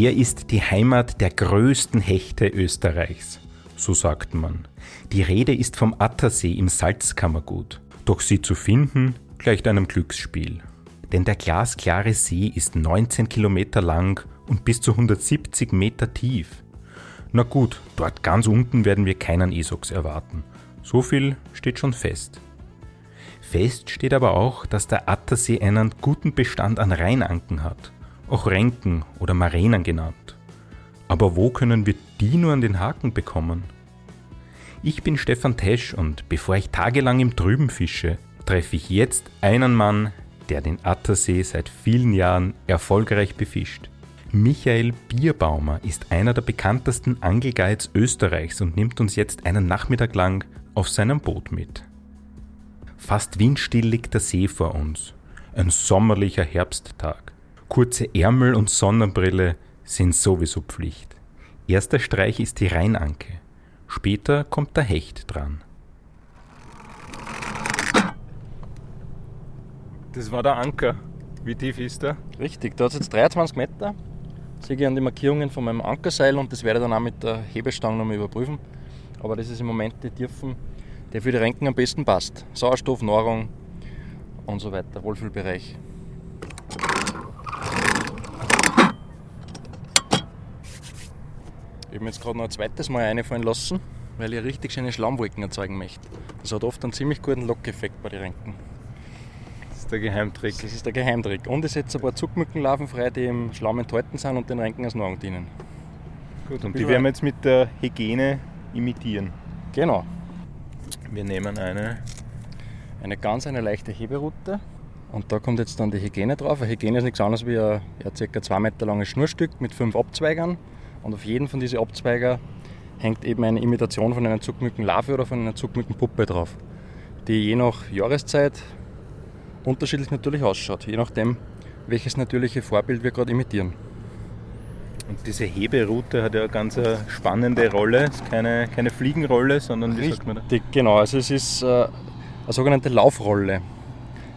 Er ist die Heimat der größten Hechte Österreichs, so sagt man. Die Rede ist vom Attersee im Salzkammergut. Doch sie zu finden, gleicht einem Glücksspiel. Denn der glasklare See ist 19 Kilometer lang und bis zu 170 Meter tief. Na gut, dort ganz unten werden wir keinen Esox erwarten. So viel steht schon fest. Fest steht aber auch, dass der Attersee einen guten Bestand an Rheinanken hat, auch Renken oder Marenen genannt. Aber wo können wir die nur an den Haken bekommen? Ich bin Stefan Tesch und bevor ich tagelang im Trüben fische, treffe ich jetzt einen Mann, der den Attersee seit vielen Jahren erfolgreich befischt. Michael Bierbaumer ist einer der bekanntesten Angelguides Österreichs und nimmt uns jetzt einen Nachmittag lang auf seinem Boot mit. Fast windstill liegt der See vor uns. Ein sommerlicher Herbsttag. Kurze Ärmel und Sonnenbrille sind sowieso Pflicht. Erster Streich ist die Rheinanke. Später kommt der Hecht dran. Das war der Anker. Wie tief ist der? Richtig, da hat es jetzt 23 Meter. Sehe ich an die Markierungen von meinem Ankerseil und das werde ich dann auch mit der Hebestange nochmal überprüfen. Aber das ist im Moment die Tiefen, der für die Renken am besten passt. Sauerstoff, Nahrung und so weiter, Wohlfühlbereich. Ich habe mir jetzt gerade noch ein zweites Mal einfallen lassen, weil ich richtig schöne Schlammwolken erzeugen möchte. Das hat oft einen ziemlich guten Lockeffekt bei den Renken. Das ist der Geheimtrick. Das ist der Geheimtrick. Und es setzt ein paar Zugmückenlarven frei, die im Schlamm enthalten sind und den Renken als Nahrung dienen. Gut, und die werden wir jetzt mit der Hygiene imitieren. Genau. Wir nehmen eine. Eine ganz eine leichte Heberoute. Und da kommt jetzt dann die Hygiene drauf. Eine Hygiene ist nichts anderes wie ein ja, ca. 2 Meter langes Schnurstück mit fünf Abzweigern. Und auf jedem von diesen Abzweiger hängt eben eine Imitation von einer Zugmückenlarve oder von einer Zugmückenpuppe drauf, die je nach Jahreszeit unterschiedlich natürlich ausschaut, je nachdem, welches natürliche Vorbild wir gerade imitieren. Und diese Heberoute hat ja eine ganz spannende Rolle. Es ist keine, keine Fliegenrolle, sondern wie sagt man da? Richtig, genau. Also es ist äh, eine sogenannte Laufrolle.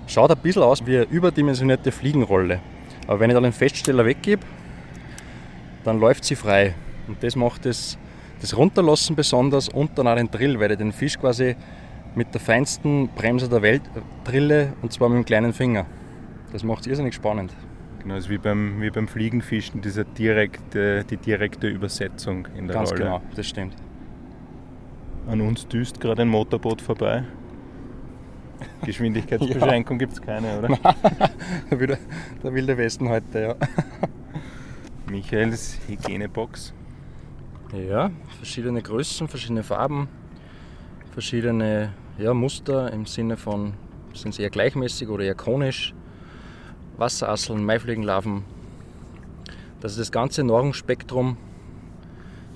Schaut ein bisschen aus wie eine überdimensionierte Fliegenrolle. Aber wenn ich dann den Feststeller weggebe, dann läuft sie frei. Und das macht das, das Runterlassen besonders und dann auch den Drill, weil ich den Fisch quasi mit der feinsten Bremse der Welt drille und zwar mit dem kleinen Finger. Das macht es irrsinnig spannend. Genau, also wie beim, wie beim Fliegenfischen, diese direkte, die direkte Übersetzung in der Ganz Rolle. genau, das stimmt. An uns düst gerade ein Motorboot vorbei. Geschwindigkeitsbeschränkung gibt es keine, oder? Wieder der wilde Westen heute, ja. Michaels Hygienebox. Ja, verschiedene Größen, verschiedene Farben, verschiedene ja, Muster im Sinne von, sind sie eher gleichmäßig oder eher konisch. Wasserasseln, Maifliegenlarven. Das ist das ganze Nahrungsspektrum,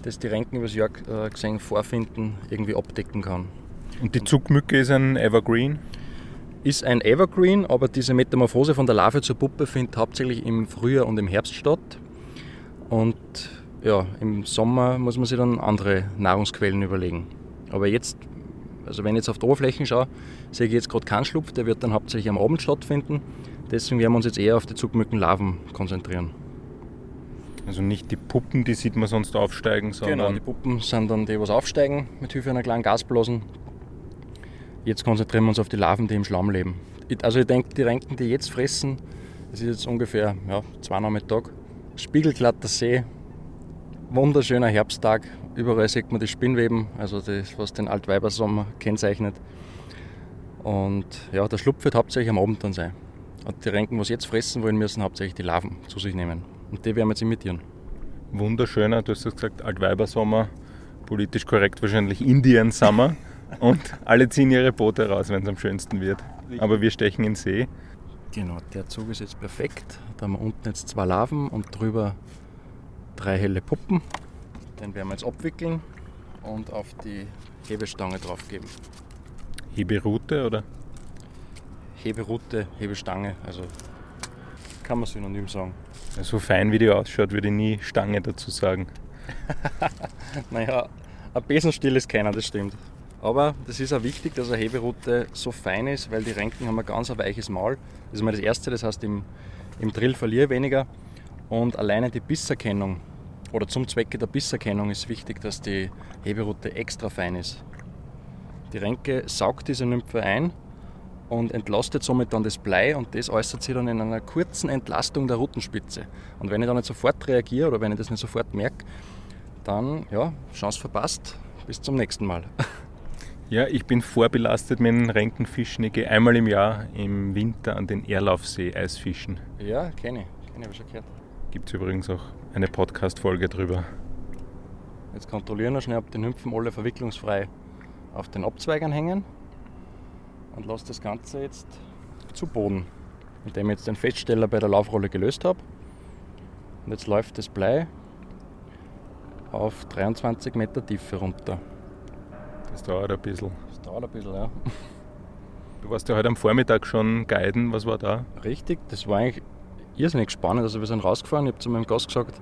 das die Renken übers Jahr äh, gesehen vorfinden, irgendwie abdecken kann. Und die Zugmücke ist ein Evergreen. Ist ein Evergreen, aber diese Metamorphose von der Larve zur Puppe findet hauptsächlich im Frühjahr und im Herbst statt. Und ja, im Sommer muss man sich dann andere Nahrungsquellen überlegen. Aber jetzt, also wenn ich jetzt auf die Oberflächen schaue, sehe ich jetzt gerade keinen Schlupf, der wird dann hauptsächlich am Abend stattfinden. Deswegen werden wir uns jetzt eher auf die Zugmückenlarven konzentrieren. Also nicht die Puppen, die sieht man sonst aufsteigen, Genau, sondern die Puppen sind dann die, was aufsteigen mit Hilfe einer kleinen Gasblasen. Jetzt konzentrieren wir uns auf die Larven, die im Schlamm leben. Also ich denke, die Renken, die jetzt fressen, das ist jetzt ungefähr ja, zwei Nachmittag. Spiegelglatter See, wunderschöner Herbsttag. Überall sieht man die Spinnweben, also das, was den Altweibersommer kennzeichnet. Und ja, der Schlupf wird hauptsächlich am Abend dann sein. Und die Renken, was jetzt fressen wollen, müssen hauptsächlich die Larven zu sich nehmen. Und die werden wir jetzt imitieren. wunderschöner, du hast ja gesagt, Altweibersommer, politisch korrekt wahrscheinlich Indian Summer. Und alle ziehen ihre Boote raus, wenn es am schönsten wird. Aber wir stechen in den See. Genau, der Zug ist jetzt perfekt. Da haben wir unten jetzt zwei Larven und drüber drei helle Puppen. Den werden wir jetzt abwickeln und auf die Hebestange draufgeben. Heberoute oder? Heberoute, Hebestange, also kann man synonym sagen. So fein wie die ausschaut, würde ich nie Stange dazu sagen. Naja, ein Besenstiel ist keiner, das stimmt. Aber das ist auch wichtig, dass eine Heberoute so fein ist, weil die Renken haben ein ganz weiches Maul. Das ist mal das Erste, das heißt im, im Drill verliere ich weniger. Und alleine die Bisserkennung oder zum Zwecke der Bisserkennung ist wichtig, dass die Heberute extra fein ist. Die Renke saugt diese Nymphe ein und entlastet somit dann das Blei und das äußert sich dann in einer kurzen Entlastung der Rutenspitze. Und wenn ich da nicht sofort reagiere oder wenn ich das nicht sofort merke, dann, ja, Chance verpasst. Bis zum nächsten Mal. Ja, ich bin vorbelastet mit den Renkenfischen. Ich gehe einmal im Jahr im Winter an den Erlaufsee Eisfischen. Ja, kenne ich. Kenne ich, schon gehört. Gibt es übrigens auch eine Podcast-Folge drüber. Jetzt kontrollieren wir schnell, ob die Nymphen alle verwicklungsfrei auf den Abzweigern hängen und lasse das Ganze jetzt zu Boden, indem ich jetzt den Feststeller bei der Laufrolle gelöst habe. Und jetzt läuft das Blei auf 23 Meter Tiefe runter. Das dauert ein bisschen. Das dauert ein bisschen, ja. Du warst ja heute am Vormittag schon guiden, was war da? Richtig, das war eigentlich irrsinnig spannend. Also wir sind rausgefahren, ich habe zu meinem Gast gesagt,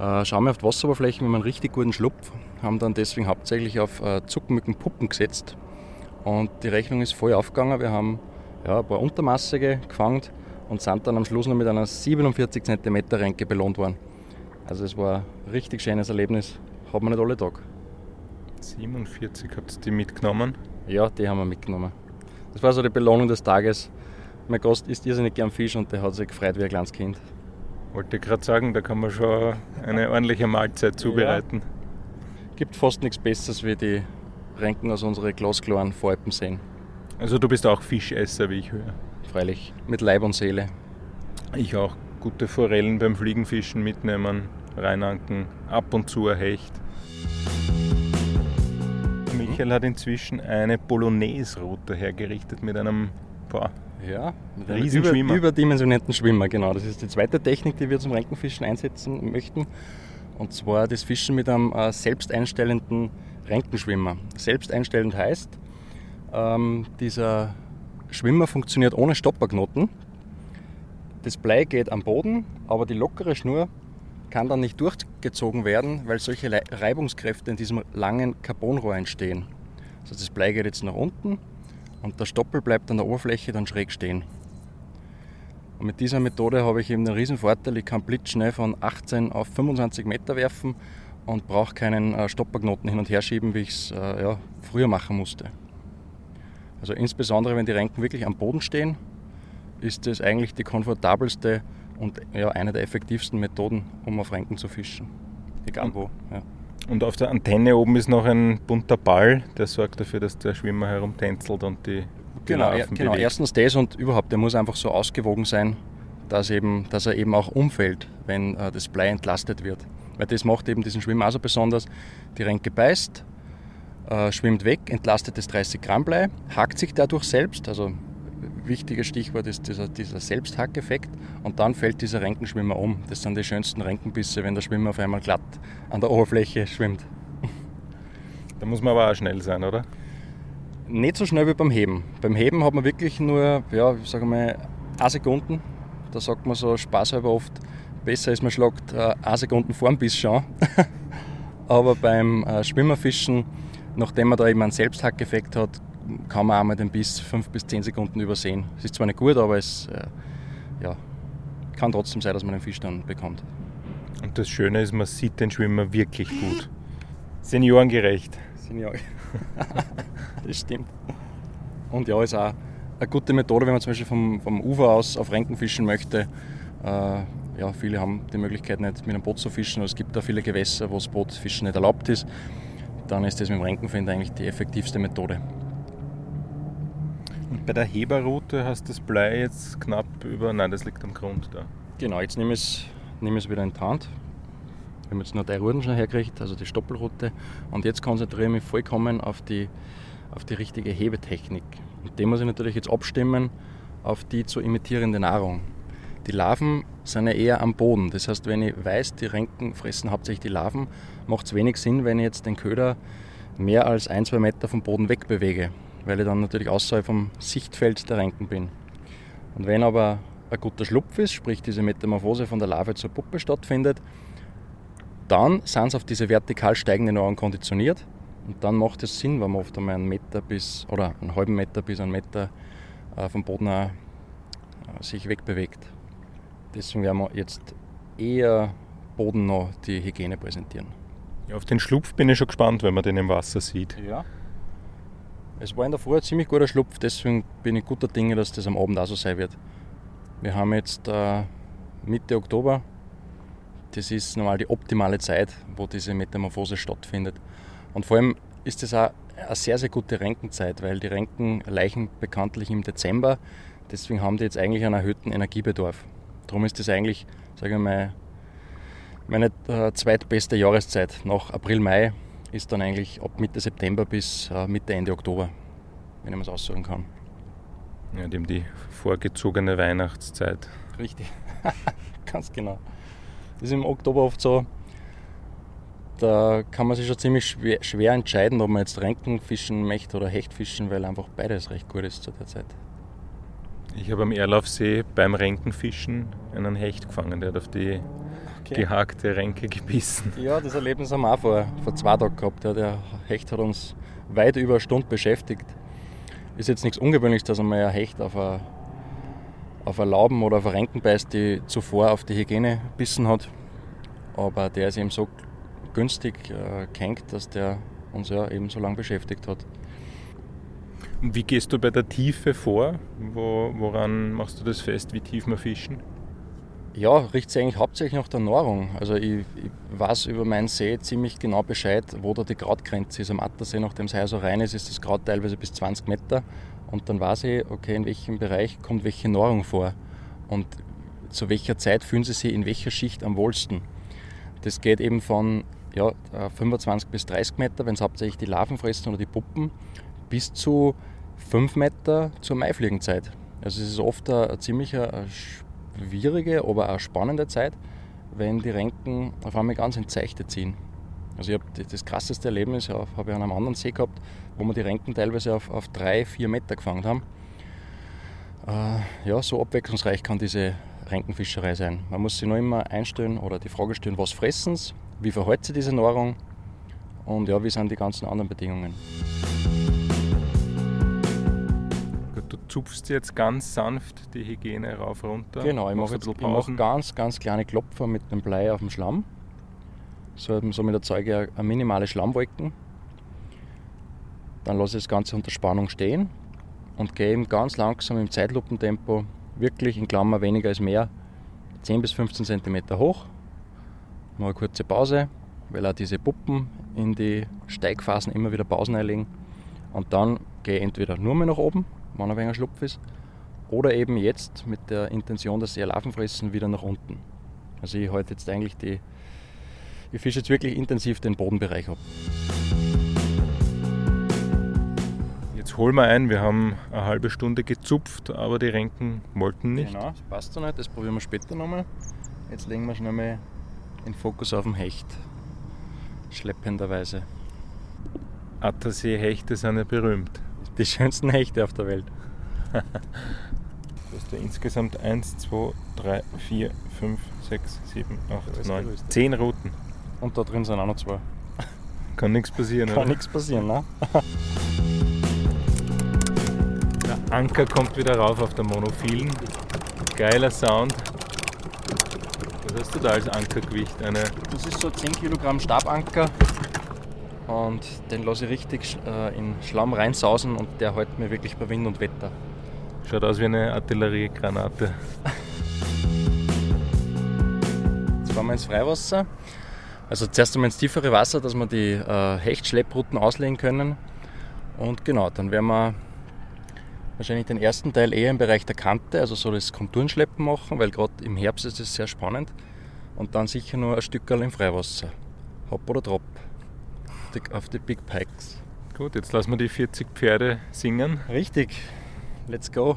äh, schauen wir auf die Wasseroberfläche, wir haben einen richtig guten Schlupf, haben dann deswegen hauptsächlich auf äh, Zuckmückenpuppen gesetzt. Und die Rechnung ist voll aufgegangen. Wir haben ja, ein paar Untermassige gefangen und sind dann am Schluss noch mit einer 47 cm Renke belohnt worden. Also es war ein richtig schönes Erlebnis. Hat man nicht alle Tage. 47 habt ihr die mitgenommen? Ja, die haben wir mitgenommen. Das war so die Belohnung des Tages. Mein Gast isst irrsinnig gern Fisch und der hat sich gefreut wie ein kleines Kind. Wollte ich gerade sagen, da kann man schon eine ordentliche Mahlzeit zubereiten. Ja. Gibt fast nichts Besseres wie die Renken aus unseren glasklaren Voralpen sehen. Also du bist auch Fischesser, wie ich höre. Freilich, mit Leib und Seele. Ich auch. Gute Forellen beim Fliegenfischen mitnehmen, reinanken, ab und zu ein Hecht. Michael hat inzwischen eine Bolognese-Route hergerichtet mit einem boah, ja, mit einem über, überdimensionierten Schwimmer. Genau, das ist die zweite Technik, die wir zum Renkenfischen einsetzen möchten. Und zwar das Fischen mit einem äh, selbsteinstellenden Renkenschwimmer. Selbsteinstellend heißt, ähm, dieser Schwimmer funktioniert ohne Stopperknoten. Das Blei geht am Boden, aber die lockere Schnur kann dann nicht durchgezogen werden, weil solche Reibungskräfte in diesem langen Carbonrohr entstehen. Also das Blei geht jetzt nach unten und der Stoppel bleibt an der Oberfläche dann schräg stehen. Und mit dieser Methode habe ich eben den riesen Vorteil, ich kann blitzschnell von 18 auf 25 Meter werfen und brauche keinen äh, Stopperknoten hin und her schieben, wie ich es äh, ja, früher machen musste. Also insbesondere wenn die Renken wirklich am Boden stehen, ist das eigentlich die komfortabelste und ja, eine der effektivsten Methoden, um auf Renken zu fischen. Egal wo. Ja. Und auf der Antenne oben ist noch ein bunter Ball, der sorgt dafür, dass der Schwimmer herumtänzelt und die, genau, ja, genau. erstens das und überhaupt, der muss einfach so ausgewogen sein, dass, eben, dass er eben auch umfällt, wenn äh, das Blei entlastet wird. Weil das macht eben diesen Schwimmer auch so besonders. Die Renke beißt, äh, schwimmt weg, entlastet das 30 Gramm Blei, hakt sich dadurch selbst, also wichtiges Stichwort ist dieser, dieser Selbsthackeffekt und dann fällt dieser Renkenschwimmer um. Das sind die schönsten Renkenbisse, wenn der Schwimmer auf einmal glatt an der Oberfläche schwimmt. Da muss man aber auch schnell sein, oder? Nicht so schnell wie beim Heben. Beim Heben hat man wirklich nur, ja, sagen wir mal, Sekunden. Da sagt man so spaßhalber oft, besser ist man schlagt äh, eine Sekunden vor dem Biss schon. Aber beim äh, Schwimmerfischen, nachdem man da eben einen Selbsthackeffekt hat, kann man einmal den Biss fünf bis zehn Sekunden übersehen. Es ist zwar nicht gut, aber es äh, ja, kann trotzdem sein, dass man den Fisch dann bekommt. Und das Schöne ist, man sieht den Schwimmer wirklich gut. Seniorengerecht. Senioren. das stimmt. Und ja, ist auch eine gute Methode, wenn man zum Beispiel vom, vom Ufer aus auf Renken fischen möchte. Äh, ja, viele haben die Möglichkeit nicht mit einem Boot zu fischen. Es gibt da viele Gewässer, wo das Bootfischen nicht erlaubt ist. Dann ist das mit dem Renkenfind eigentlich die effektivste Methode. Und bei der Heberroute hast das Blei jetzt knapp über, nein, das liegt am Grund da. Genau, jetzt nehme ich es wieder in die Hand. Wir haben jetzt noch drei Ruten schon hergekriegt, also die Stoppelroute. Und jetzt konzentriere ich mich vollkommen auf die, auf die richtige Hebetechnik. Und die muss ich natürlich jetzt abstimmen auf die zu imitierende Nahrung. Die Larven sind ja eher am Boden. Das heißt, wenn ich weiß, die Renken fressen hauptsächlich die Larven, macht es wenig Sinn, wenn ich jetzt den Köder mehr als ein, zwei Meter vom Boden wegbewege, weil ich dann natürlich außerhalb vom Sichtfeld der Renken bin. Und wenn aber ein guter Schlupf ist, sprich diese Metamorphose von der Larve zur Puppe stattfindet, dann sind sie auf diese vertikal steigende Nahrung konditioniert und dann macht es Sinn, wenn man oft einmal einen Meter bis oder einen halben Meter bis einen Meter äh, vom Boden auch, äh, sich wegbewegt. Deswegen werden wir jetzt eher Boden noch die Hygiene präsentieren. Ja, auf den Schlupf bin ich schon gespannt, wenn man den im Wasser sieht. Ja. Es war in der Früh ein ziemlich guter Schlupf, deswegen bin ich guter Dinge, dass das am Abend auch so sein wird. Wir haben jetzt äh, Mitte Oktober. Das ist normal die optimale Zeit, wo diese Metamorphose stattfindet. Und vor allem ist das auch eine sehr, sehr gute Renkenzeit, weil die Renken leichen bekanntlich im Dezember. Deswegen haben die jetzt eigentlich einen erhöhten Energiebedarf. Darum ist das eigentlich, sage ich mal, meine äh, zweitbeste Jahreszeit. Nach April, Mai ist dann eigentlich ab Mitte September bis äh, Mitte, Ende Oktober, wenn ich mir das aussuchen kann. Ja, haben die vorgezogene Weihnachtszeit. Richtig, ganz genau. Das ist im Oktober oft so, da kann man sich schon ziemlich schwer, schwer entscheiden, ob man jetzt Renken fischen möchte oder Hecht fischen, weil einfach beides recht gut ist zu der Zeit. Ich habe am Erlaufsee beim Renkenfischen einen Hecht gefangen, der hat auf die okay. gehakte Renke gebissen. Ja, das Erlebnis haben wir auch vor, vor zwei Tagen gehabt. Ja, der Hecht hat uns weit über eine Stunde beschäftigt. Ist jetzt nichts Ungewöhnliches, dass einmal ein Hecht auf eine, auf eine Lauben oder auf eine Renken beißt, die zuvor auf die Hygiene gebissen hat. Aber der ist eben so günstig äh, gehängt, dass der uns ja eben so lange beschäftigt hat. Wie gehst du bei der Tiefe vor? Wo, woran machst du das fest, wie tief wir fischen? Ja, riecht sich eigentlich hauptsächlich nach der Nahrung. Also ich, ich, weiß über meinen See ziemlich genau Bescheid, wo da die Gradgrenze ist. Am Attersee, nachdem es heuer so rein ist, ist das Grad teilweise bis 20 Meter. Und dann weiß ich, okay, in welchem Bereich kommt welche Nahrung vor. Und zu welcher Zeit fühlen sie sich in welcher Schicht am wohlsten. Das geht eben von ja, 25 äh, bis 30 Meter, wenn es hauptsächlich die Larven fressen oder die Puppen, bis zu 5 Meter zur Maifliegenzeit. Also es ist oft eine, eine ziemlich eine schwierige, aber auch spannende Zeit, wenn die Renken auf einmal ganz ins Seichte ziehen. Also ich habe das krasseste Erlebnis habe ich an einem anderen See gehabt, wo wir die Renken teilweise auf, auf drei, vier Meter gefangen haben. Äh, ja, so abwechslungsreich kann diese Renkenfischerei sein. Man muss sich nur immer einstellen oder die Frage stellen, was fressen sie, wie verhält sich diese Nahrung und ja, wie sind die ganzen anderen Bedingungen. Du zupfst jetzt ganz sanft die Hygiene rauf runter. Genau, ich mache mach ganz, ganz kleine Klopfer mit dem Blei auf dem Schlamm. So, somit erzeuge ich eine minimale Schlammwolken. Dann lasse ich das Ganze unter Spannung stehen und gehe eben ganz langsam im Zeitlupentempo, wirklich in Klammer weniger als mehr, 10 bis 15 cm hoch mal eine kurze Pause, weil auch diese Puppen in die Steigphasen immer wieder Pausen einlegen. Und dann gehe ich entweder nur mehr nach oben, ein wenig Schlupf ist, oder eben jetzt mit der Intention, dass sie Larven fressen, wieder nach unten. Also ich halte jetzt eigentlich die, ich fische jetzt wirklich intensiv den Bodenbereich ab. Jetzt holen wir ein, wir haben eine halbe Stunde gezupft, aber die Renken wollten nicht. Genau, das passt so nicht, das probieren wir später nochmal. Jetzt legen wir schnell mal den Fokus auf dem Hecht. Schleppenderweise. Attersee-Hechte sind ja berühmt. Die schönsten Hechte auf der Welt. du hast ja insgesamt 1, 2, 3, 4, 5, 6, 7, 8, 9, 10 Routen. Und da drin sind auch noch zwei. Kann nichts passieren, Kann nichts passieren, ne? Der Anker kommt wieder rauf auf der Monophilen. Geiler Sound. Was hast du da als Ankergewicht? Eine das ist so 10 Kilogramm Stabanker und den lasse ich richtig äh, in Schlamm reinsausen und der hält mir wirklich bei Wind und Wetter. Schaut aus wie eine Artilleriegranate. Jetzt fahren wir ins Freiwasser. Also zuerst einmal ins tiefere Wasser, dass wir die äh, Hechtschlepprouten auslegen können. Und genau, dann werden wir wahrscheinlich den ersten Teil eher im Bereich der Kante, also so das Konturenschleppen machen, weil gerade im Herbst ist es sehr spannend. Und dann sicher nur ein Stück im Freiwasser. Hopp oder Drop. Auf die, auf die Big Pikes. Gut, jetzt lassen wir die 40 Pferde singen. Richtig. Let's go.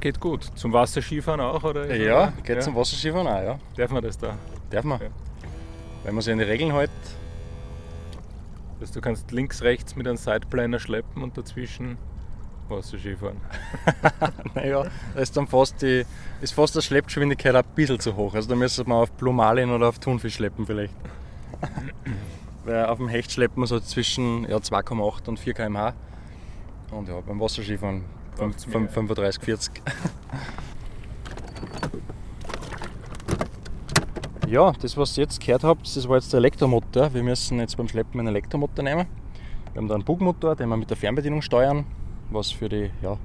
Geht gut. Zum Wasserskifahren auch, oder? Ja, geht ja. zum Wasserskifahren auch, ja. Darf man das da? Darf man. Ja. Wenn man sich an die Regeln hält, Also du kannst links, rechts mit einem Sideplaner schleppen und dazwischen Wasserski fahren. naja, da ist dann fast die, ist fast die Schleppgeschwindigkeit ein bisschen zu hoch. Also da müsste man auf Blumalin oder auf Thunfisch schleppen vielleicht. Weil auf dem Hecht schleppt man so zwischen ja, 2,8 und 4 km/h. Und ja, beim Wasserskifahren 35, 40. ja, das was ihr jetzt gehört habt, das war jetzt der Elektromotor. Wir müssen jetzt beim Schleppen einen Elektromotor nehmen. Wir haben da einen Bugmotor, den wir mit der Fernbedienung steuern, was für die ja,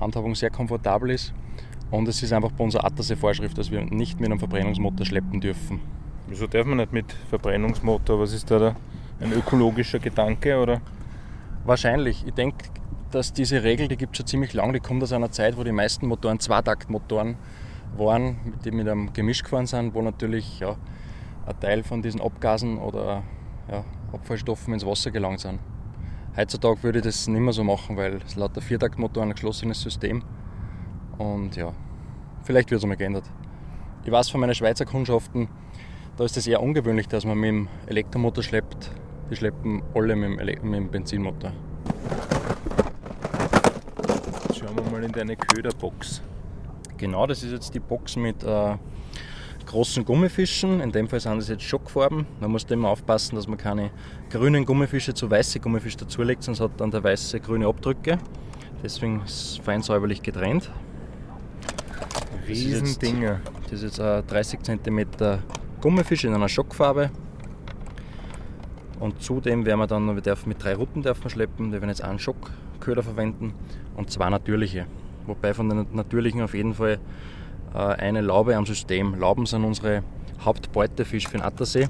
Handhabung sehr komfortabel ist. Und es ist einfach bei unserer Attersee-Vorschrift, dass wir nicht mit einem Verbrennungsmotor schleppen dürfen. Wieso darf man nicht mit Verbrennungsmotor? Was ist da, da ein ökologischer Gedanke? Oder? Wahrscheinlich. Ich denke, dass diese Regel, die gibt es schon ziemlich lang, die kommt aus einer Zeit, wo die meisten Motoren Zweitaktmotoren waren, die mit einem Gemisch gefahren sind, wo natürlich ja, ein Teil von diesen Abgasen oder ja, Abfallstoffen ins Wasser gelangt sind. Heutzutage würde ich das nicht mehr so machen, weil es lauter Viertaktmotor ein geschlossenes System und ja, vielleicht wird es einmal geändert. Ich weiß von meinen Schweizer Kundschaften, da ist es eher ungewöhnlich, dass man mit dem Elektromotor schleppt. Die schleppen alle mit dem, Ele mit dem Benzinmotor. Schauen wir mal in deine Köderbox. Genau, das ist jetzt die Box mit äh, großen Gummifischen. In dem Fall sind das jetzt Schockfarben. Man muss immer aufpassen, dass man keine grünen Gummifische zu weißen Gummifischen dazulegt, sonst hat dann der weiße grüne Abdrücke. Deswegen ist es fein säuberlich getrennt. Riesendinger. Das ist jetzt ein 30 cm Gummifisch in einer Schockfarbe. Und zudem werden wir dann, wir dürfen mit drei Rutten dürfen schleppen, wir werden jetzt einen Schockköder verwenden und zwei natürliche. Wobei von den natürlichen auf jeden Fall äh, eine Laube am System. Lauben sind unsere Hauptbeutefisch für den Attersee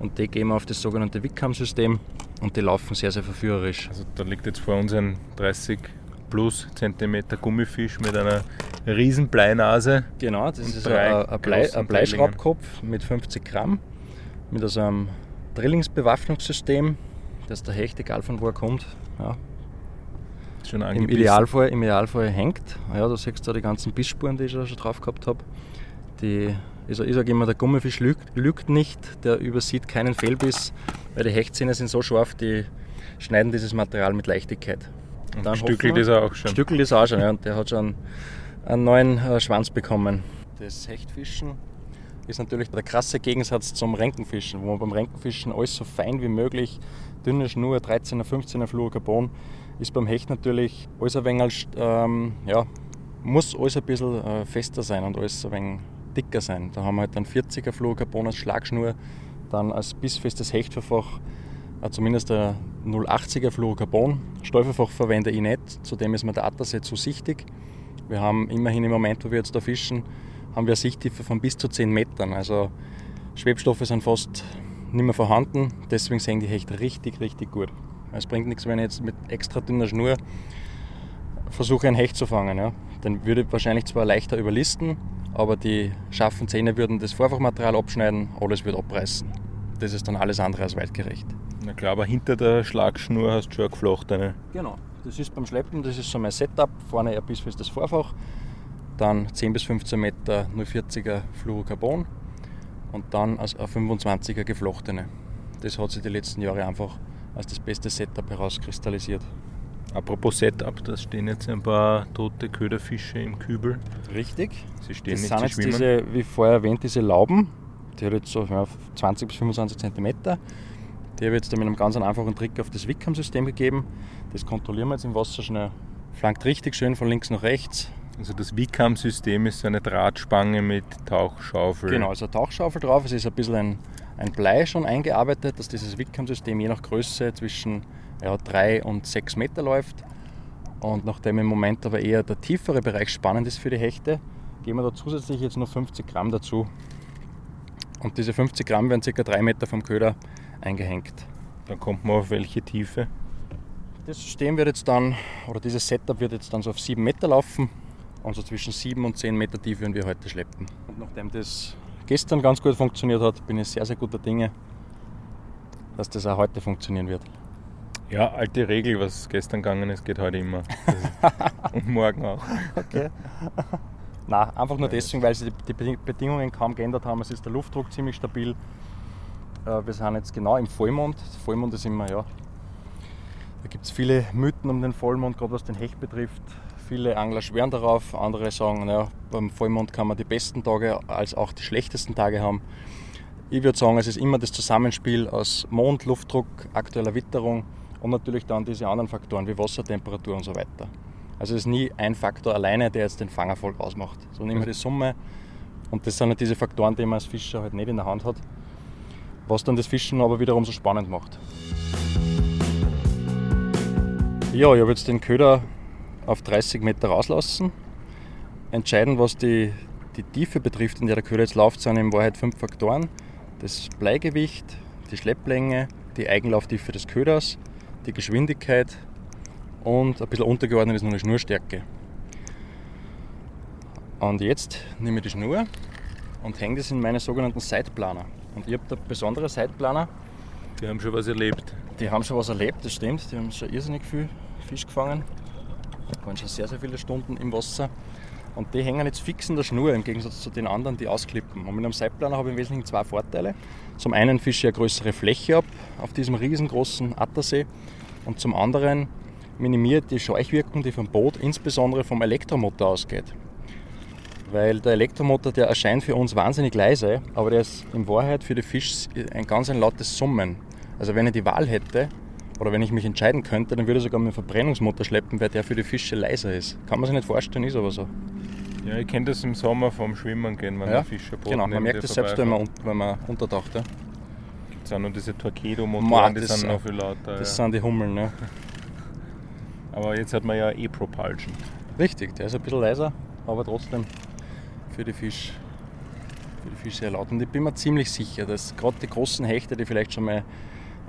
und die gehen wir auf das sogenannte Wickham-System und die laufen sehr, sehr verführerisch. Also da liegt jetzt vor uns ein 30 plus Zentimeter Gummifisch mit einer riesen Bleinase. Genau, das ist ein, ein, Blei, ein Bleischraubkopf mit 50 Gramm, mit so einem Drillingsbewaffnungssystem, dass der Hecht, egal von wo er kommt, ja, Schon Im, Idealfall, Im Idealfall hängt. Ja, da siehst du die ganzen Bissspuren, die ich schon drauf gehabt habe. Die, ich sage immer, der Gummifisch lügt, lügt, nicht, der übersieht keinen Fehlbiss, weil die Hechtzähne sind so scharf, die schneiden dieses Material mit Leichtigkeit. Und dann stückelt ist er auch schon. Stückelt ist auch schon, ja, und der hat schon einen neuen äh, Schwanz bekommen. Das Hechtfischen ist natürlich der krasse Gegensatz zum Renkenfischen, wo man beim Renkenfischen alles so fein wie möglich, dünne Schnur, 13er, 15er Fluorocarbon, ist beim Hecht natürlich alles ein wenig, ähm, ja, muss alles ein bisschen äh, fester sein und alles ein wenig dicker sein. Da haben wir halt dann 40er Fluorocarbon als Schlagschnur, dann als bissfestes Hechtverfach äh, zumindest ein 080er Fluorocarbon. Stäuferfach verwende ich nicht, zudem ist mir der Attersee zu sichtig. Wir haben immerhin im Moment, wo wir jetzt da fischen, haben wir eine Sichttiefe von bis zu 10 Metern. Also Schwebstoffe sind fast nicht mehr vorhanden, deswegen sehen die Hechte richtig, richtig gut. Es bringt nichts, wenn ich jetzt mit extra dünner Schnur versuche, ein Hecht zu fangen. Ja. Dann würde ich wahrscheinlich zwar leichter überlisten, aber die scharfen Zähne würden das Vorfachmaterial abschneiden, alles würde abreißen. Das ist dann alles andere als weitgerecht. Na klar, aber hinter der Schlagschnur hast du schon geflochtene. Genau, das ist beim Schleppen, das ist so mein Setup. Vorne ein bissfestes Vorfach, dann 10 bis 15 Meter 040er Fluorocarbon und dann ein 25er geflochtene. Das hat sich die letzten Jahre einfach als das beste Setup herauskristallisiert. Apropos Setup, da stehen jetzt ein paar tote Köderfische im Kübel. Richtig. Sie stehen das nicht sind jetzt schwimmen. diese, wie vorher erwähnt, diese Lauben. Die hat jetzt so ja, 20 bis 25 cm. Die habe ich jetzt mit einem ganz einfachen Trick auf das Wickham-System gegeben. Das kontrollieren wir jetzt im Wasser schnell. Flankt richtig schön von links nach rechts. Also das Wickham-System ist so eine Drahtspange mit Tauchschaufel. Genau, also Tauchschaufel drauf. Es ist ein bisschen ein, ein Blei schon eingearbeitet, dass dieses Wickham-System je nach Größe zwischen ja, 3 und 6 Meter läuft. Und nachdem im Moment aber eher der tiefere Bereich spannend ist für die Hechte, geben wir da zusätzlich jetzt noch 50 Gramm dazu. Und diese 50 Gramm werden ca. 3 Meter vom Köder eingehängt. Dann kommt man auf welche Tiefe? Das System wird jetzt dann, oder dieses Setup wird jetzt dann so auf 7 Meter laufen. Und so zwischen 7 und 10 Meter Tiefe werden wir heute schleppen. Und nachdem das gestern ganz gut funktioniert hat, bin ich sehr, sehr guter Dinge, dass das auch heute funktionieren wird. Ja, alte Regel, was gestern gegangen ist, geht heute immer. und morgen auch. Okay. Nein, einfach nur deswegen, weil sich die Bedingungen kaum geändert haben. Es ist der Luftdruck ziemlich stabil. Äh, wir sind jetzt genau im Vollmond. Vollmond ist immer, ja, da gibt es viele Mythen um den Vollmond, gerade was den Hecht betrifft. Viele Angler schwören darauf, andere sagen, ja, beim Vollmond kann man die besten Tage als auch die schlechtesten Tage haben. Ich würde sagen, es ist immer das Zusammenspiel aus Mond, Luftdruck, aktueller Witterung und natürlich dann diese anderen Faktoren wie Wassertemperatur und so weiter. Also es ist nie ein Faktor alleine, der jetzt den Fangerfolg ausmacht, sondern immer die Summe. Und das sind halt diese Faktoren, die man als Fischer halt nicht in der Hand hat, was dann das Fischen aber wiederum so spannend macht. Ja, ich habe jetzt den Köder auf 30 Meter rauslassen. Entscheidend, was die, die Tiefe betrifft, in der der Köder jetzt läuft, sind in Wahrheit fünf Faktoren. Das Bleigewicht, die Schlepplänge, die Eigenlauftiefe des Köders, die Geschwindigkeit und ein bisschen untergeordnet ist noch die Schnurstärke. Und jetzt nehme ich die Schnur und hänge das in meine sogenannten Sideplaner. Und ich habe da besondere Sideplaner. Die haben schon was erlebt. Die haben schon was erlebt, das stimmt. Die haben schon irrsinnig viel Fisch gefangen. Waren schon sehr, sehr viele Stunden im Wasser. Und die hängen jetzt fix in der Schnur im Gegensatz zu den anderen, die ausklippen. Und mit einem Sideplaner habe ich im Wesentlichen zwei Vorteile. Zum einen fische ich eine größere Fläche ab auf diesem riesengroßen Attersee und zum anderen minimiert die Scheuchwirkung, die vom Boot, insbesondere vom Elektromotor ausgeht. Weil der Elektromotor, der erscheint für uns wahnsinnig leise, aber der ist in Wahrheit für die Fisch ein ganz ein lautes Summen. Also wenn ich die Wahl hätte, oder wenn ich mich entscheiden könnte, dann würde ich sogar mit einem Verbrennungsmotor schleppen, weil der für die Fische leiser ist. Kann man sich nicht vorstellen, ist aber so. Ja, ich kenne das im Sommer vom Schwimmen gehen, wenn Ja, der Fischerboot Genau, man merkt das selbst, wenn man, wenn man untertaucht. Ja. Es sind noch diese Torpedomotoren, die sind noch viel lauter. Das ja. sind die Hummeln. Ja. Aber jetzt hat man ja E-Propulsion. Richtig, der ist ein bisschen leiser, aber trotzdem für die Fisch. Für die Fische sehr laut. Und ich bin mir ziemlich sicher, dass gerade die großen Hechte, die vielleicht schon mal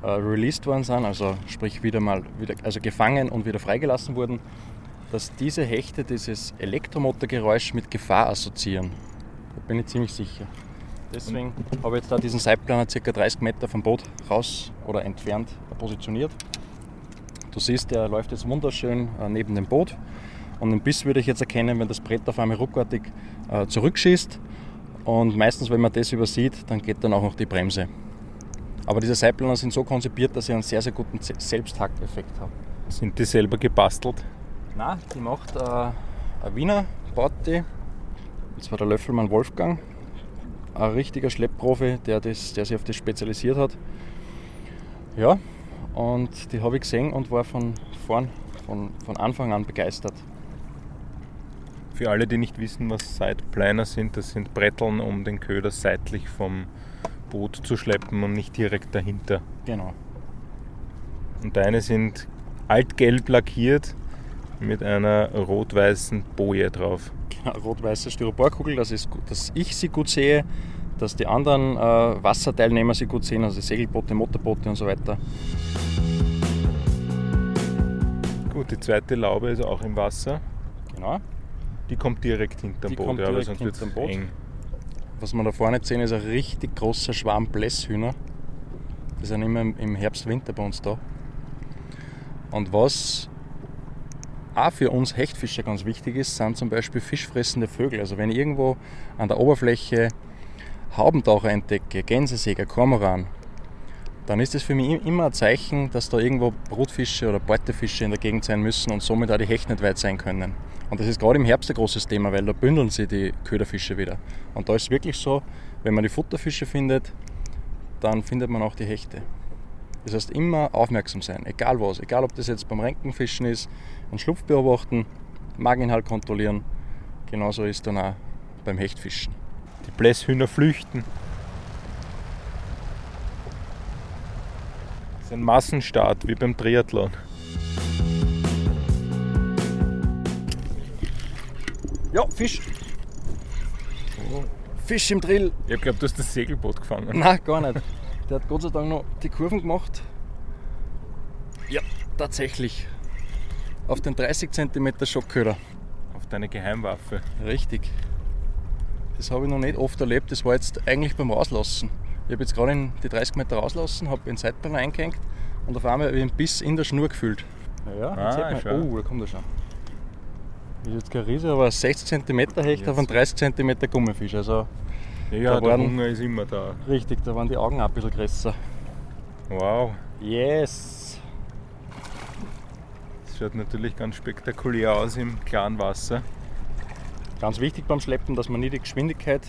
äh, released worden sind, also sprich wieder mal wieder, also gefangen und wieder freigelassen wurden, dass diese Hechte dieses Elektromotorgeräusch mit Gefahr assoziieren. Da bin ich ziemlich sicher. Deswegen habe ich jetzt da diesen Seilplaner ca. 30 Meter vom Boot raus oder entfernt positioniert. Du siehst, der läuft jetzt wunderschön äh, neben dem Boot. Und den Biss würde ich jetzt erkennen, wenn das Brett auf einmal ruckartig äh, zurückschießt. Und meistens, wenn man das übersieht, dann geht dann auch noch die Bremse. Aber diese Seilplaner sind so konzipiert, dass sie einen sehr, sehr guten Se- Selbsthackeffekt haben. Sind die selber gebastelt? Nein, die macht äh, ein Wiener, baut die. Das war der Löffelmann Wolfgang. Ein richtiger Schleppprofi, der, das, der sich auf das spezialisiert hat. Ja, und die habe ich gesehen und war von vorn, von, von Anfang an begeistert. Für alle, die nicht wissen, was Sidepliner sind, das sind Bretteln, um den Köder seitlich vom Boot zu schleppen und nicht direkt dahinter. Genau. Und deine sind altgelb lackiert mit einer rot-weißen Boje drauf. Genau, Rot-weiße Styroporkugel, dass, ich, dass ich sie gut sehe, dass die anderen äh, Wasserteilnehmer sie gut sehen, also Segelboote, Motorboote und so weiter. Gut, die zweite Laube ist auch im Wasser. Genau. Die kommt direkt hinterm Die Boot, kommt ja, aber direkt sonst wird es eng. Was wir da vorne sehen, ist ein richtig großer Schwarm Blässhühner. Die sind immer im- im Herbst, Winter bei uns da. Und was auch für uns Hechtfischer ganz wichtig ist, sind zum Beispiel fischfressende Vögel. Also wenn ich irgendwo an der Oberfläche Haubentaucher entdecke, Gänsesäger, Kormoran, dann ist das für mich immer ein Zeichen, dass da irgendwo Brutfische oder Beutefische in der Gegend sein müssen und somit auch die Hecht nicht weit sein können. Und das ist gerade im Herbst ein großes Thema, weil da bündeln sich die Köderfische wieder. Und da ist es wirklich so, wenn man die Futterfische findet, dann findet man auch die Hechte. Das heißt, immer aufmerksam sein, egal was. Egal, ob das jetzt beim Renkenfischen ist, einen Schlupf beobachten, Mageninhalt kontrollieren. Genauso ist dann auch beim Hechtfischen. Die Blässhühner flüchten. Ein Massenstart, wie beim Triathlon. Ja, Fisch! Fisch im Drill! Ich geglaubt, du hast das Segelboot gefangen. Nein, gar nicht. Der hat Gott sei Dank noch die Kurven gemacht. Ja, tatsächlich. Auf den 30 cm Schockköder. Auf deine Geheimwaffe. Richtig. Das habe ich noch nicht oft erlebt. Das war jetzt eigentlich beim Rauslassen. Ich habe jetzt gerade die 30 Meter rauslassen, habe den Seitplan eingehängt und auf einmal habe ich einen Biss in der Schnur gefühlt. Ja, Ah, jetzt sieht man. schau. Oh, da kommt er schon. Das ist jetzt kein Riese, aber ein 60 cm Hecht auf einen 30 cm Gummifisch. Also Ja, Da der waren- Hunger ist immer da. Richtig, da waren die Augen auch ein bisschen größer. Wow. Yes! Das schaut natürlich ganz spektakulär aus im klaren Wasser. Ganz wichtig beim Schleppen, dass man nie die Geschwindigkeit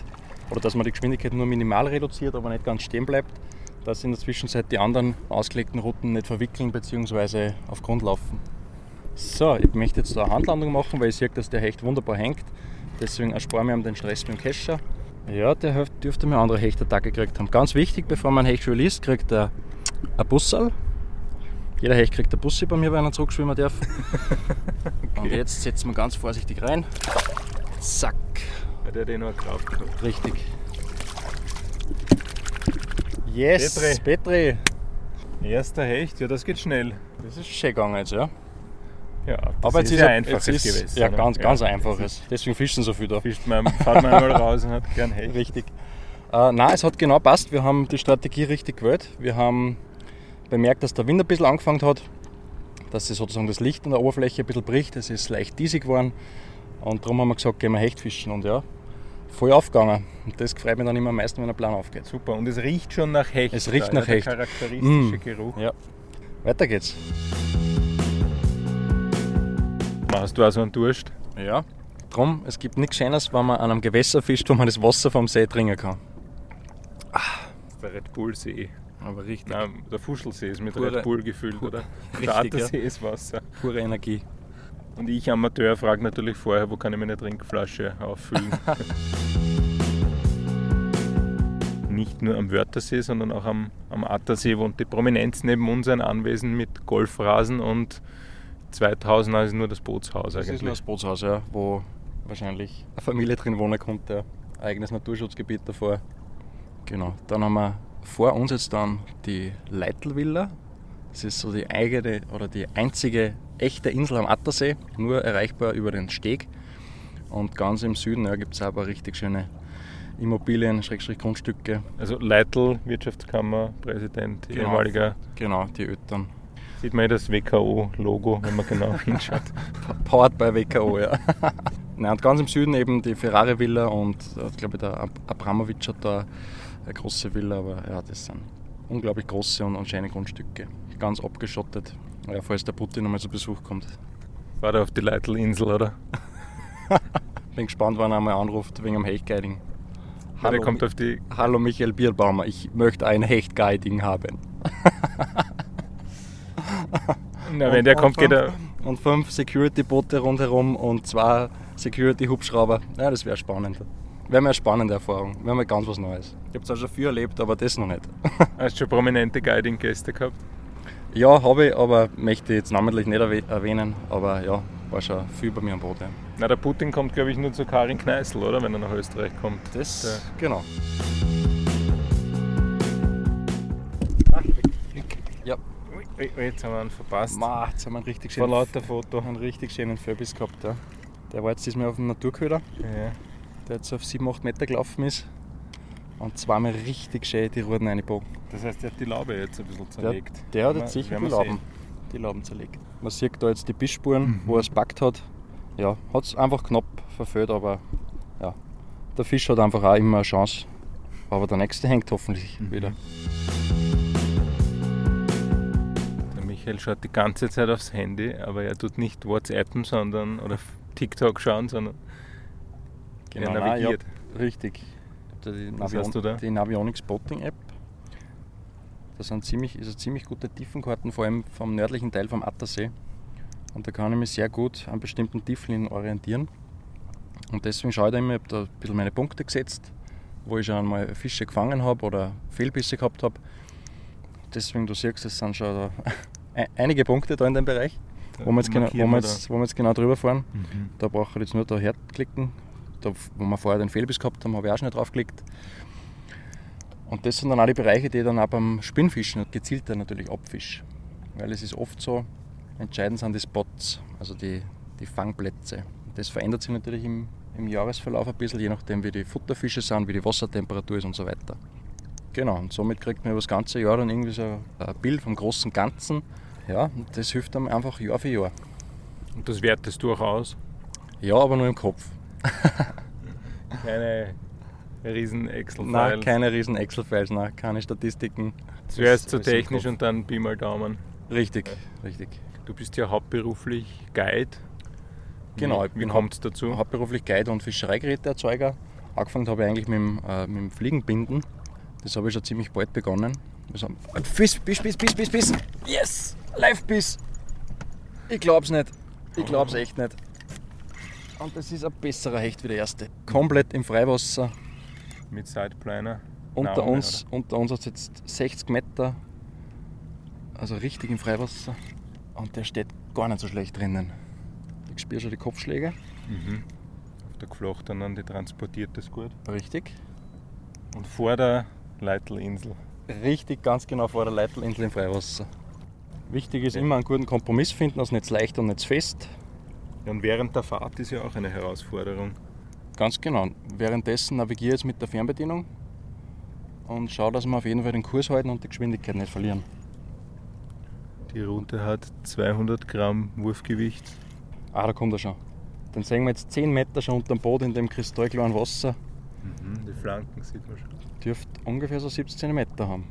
oder dass man die Geschwindigkeit nur minimal reduziert, aber nicht ganz stehen bleibt, dass in der Zwischenzeit die anderen ausgelegten Routen nicht verwickeln bzw. auf Grund laufen. So, ich möchte jetzt eine Handlandung machen, weil ich sehe, dass der Hecht wunderbar hängt. Deswegen ersparen wir ihm den Stress mit dem Kescher. Ja, der dürfte mir andere Hechtattacke gekriegt haben. Ganz wichtig, bevor man einen Hecht release, kriegt er ein Bussal. Jeder Hecht kriegt ein Bussi bei mir, wenn er zurückschwimmen darf. Und jetzt setzen wir ganz vorsichtig rein. Zack. Der hat eh noch eine Kraft gehabt. Richtig. Yes, Petri. Petri. Erster Hecht, ja, das geht schnell. Das ist schön gegangen jetzt, ja. Ja, das Aber ist jetzt ist ja er- einfaches ist, Gewässer. Ja, ganz, ganz Ja, einfaches. Deswegen fischen so viel da. Fischt man, fährt man einmal raus und hat gern Hecht. Richtig. Äh, nein, es hat genau passt. Wir haben die Strategie richtig gewählt. Wir haben bemerkt, dass der Wind ein bisschen angefangen hat, dass sich sozusagen das Licht an der Oberfläche ein bisschen bricht. Es ist leicht diesig geworden. Und darum haben wir gesagt, gehen wir Hecht fischen. Und ja, voll aufgegangen. Und das freut mich dann immer am meisten, wenn der Plan aufgeht. Super, und es riecht schon nach Hecht. Es riecht da, nach ja, der Hecht. charakteristische Mm. Geruch. Ja. Weiter geht's. Machst du also einen Durst? Ja. Drum, es gibt nichts Schönes, wenn man an einem Gewässer fischt, wo man das Wasser vom See trinken kann. Das ist der Red Bull See. Aber richtig. Nein, der Fuschelsee ist mit Pure- Red Bull gefüllt, oder? Richtig, der Attersee ist Wasser. Pure Energie. Und ich, Amateur, frage natürlich vorher, wo kann ich meine Trinkflasche auffüllen. Nicht nur am Wörthersee, sondern auch am, am Attersee wohnt die Prominenz neben uns ein Anwesen mit Golfrasen und 2000 ist nur das Bootshaus Das ist nur eigentlich. das Bootshaus, ja, wo wahrscheinlich eine Familie drin wohnen konnte. Ein eigenes Naturschutzgebiet davor. Genau. Dann haben wir vor uns jetzt dann die Leitelvilla. Das ist so die eigene oder die einzige echte Insel am Attersee, nur erreichbar über den Steg. Und ganz im Süden ja, gibt es aber richtig schöne Immobilien, Schrägstrich Grundstücke. Also Leitl, Wirtschaftskammer, Präsident, Genau. ehemaliger. Genau, die Eltern. Sieht man eh das WKO-Logo, wenn man genau hinschaut. Powered by WKO, ja. Nein, und ganz im Süden eben die Ferrari Villa und äh, ich glaube der Ab- Abramovic hat da eine große Villa, aber ja, das sind unglaublich große und, und schöne Grundstücke. Ganz abgeschottet. Ja, falls der Putin nochmal zu Besuch kommt. War da auf die Leitl-Insel, oder? Bin gespannt, wann er einmal anruft wegen dem Hechtguiding. Der kommt auf die. Hallo Michael Bierbaumer, ich möchte ein Hechtguiding haben. Na, wenn der Und- kommt, und geht er. fünf- Und fünf Security-Boote rundherum und zwei Security-Hubschrauber. Ja, das wäre spannend. Wäre mal eine spannende Erfahrung. Wäre mal ganz was Neues. Ich habe zwar schon viel erlebt, aber das noch nicht. Hast du schon prominente Guiding-Gäste gehabt? Ja, habe ich, aber möchte jetzt namentlich nicht erwäh- erwähnen. Aber ja, war schon viel bei mir am Boot. Ja. Na, der Putin kommt, glaube ich, nur zu Karin Kneißl, oder? Wenn er nach Österreich kommt. Das, genau. Ja, Ui, ui, jetzt haben wir ihn verpasst. Ma, jetzt haben wir einen richtig Vor schönen, lauter Foto. einen richtig schönen Föbis gehabt. Ja. Der war jetzt diesmal auf dem Naturköder, Ja. der jetzt auf 7-8 Meter gelaufen ist. Und zweimal richtig schön die Ruden reingebogen. Das heißt, er hat die Laube jetzt ein bisschen Der, zerlegt. der hat Werden jetzt sicher die Lauben, die Lauben zerlegt. Man sieht da jetzt die Bissspuren, Mhm. wo er es packt hat. Ja, hat es einfach knapp verfehlt, aber ja, der Fisch hat einfach auch immer eine Chance. Aber der nächste hängt hoffentlich Mhm. wieder. Der Michael schaut die ganze Zeit aufs Handy, aber er tut nicht WhatsAppen, sondern oder TikTok schauen, sondern er nein, navigiert. ja, richtig. Die, Navion, da? die Navionics Spotting App. Das sind ziemlich, ist eine ziemlich gute Tiefenkarten, vor allem vom nördlichen Teil vom Attersee. Und da kann ich mich sehr gut an bestimmten Tieflinien orientieren. Und deswegen schaue ich da immer, ich habe da ein bisschen meine Punkte gesetzt, wo ich schon einmal Fische gefangen habe oder Fehlbisse gehabt habe. Deswegen, du siehst, es sind schon da ein- einige Punkte da in dem Bereich, wo wir jetzt, genau, wo wir jetzt, wo wir jetzt genau drüber fahren. Mhm. Da brauche ich jetzt nur da herklicken. Da, wo wir vorher den Fehlbiss gehabt haben, habe ich auch schnell draufgeklickt. Und das sind dann auch die Bereiche, die ich dann auch beim Spinnfischen gezielter natürlich abfisch. Weil es ist oft so, entscheidend sind die Spots, also die, die Fangplätze. Das verändert sich natürlich im, im Jahresverlauf ein bisschen, je nachdem wie die Futterfische sind, wie die Wassertemperatur ist und so weiter. Genau, und somit kriegt man über das ganze Jahr dann irgendwie so ein Bild vom großen Ganzen. Ja, und das hilft einem einfach Jahr für Jahr. Und das wertest du auch aus? Ja, aber nur im Kopf. Keine riesen Excel-File. Nein, keine riesen Excel-Files, nein, keine Statistiken. Zuerst so im technisch und dann Pi mal Daumen. Richtig, richtig. Du bist ja hauptberuflich Guide. Genau, Wie, ich bin kommt es dazu? Hauptberuflich Guide und Fischereigeräteerzeuger. Angefangen habe ich eigentlich mit dem, äh, mit dem Fliegenbinden. Das habe ich schon ziemlich bald begonnen. Also, Biss, Biss, Biss, Biss, Biss, Biss. Yes! Live-Biss! Ich glaub's nicht. Ich glaub's echt nicht. Und das ist ein besserer Hecht wie der erste. Komplett im Freiwasser. Mit Sidepliner. Unter Naume, uns, unter uns hat es jetzt 60 Meter. Also richtig im Freiwasser. Und der steht gar nicht so schlecht drinnen. Ich spüre schon die Kopfschläge. Mhm. Auf der Geflochtenen, die transportiert das gut. Richtig. Und vor der Leitelinsel. Richtig, ganz genau vor der Leitelinsel im Freiwasser. Wichtig ist immer einen guten Kompromiss finden, also nicht zu leicht und nicht zu fest. Ja, und während der Fahrt ist ja auch eine Herausforderung. Ganz genau. Währenddessen navigiere ich jetzt mit der Fernbedienung und schaue, dass wir auf jeden Fall den Kurs halten und die Geschwindigkeit nicht verlieren. Die Route hat 200 Gramm Wurfgewicht. Ah, da kommt er schon. Dann sehen wir jetzt 10 Meter schon unter dem Boot in dem kristallklaren Wasser. Mhm. Die Flanken sieht man schon. Dürfte ungefähr so 17 Meter haben.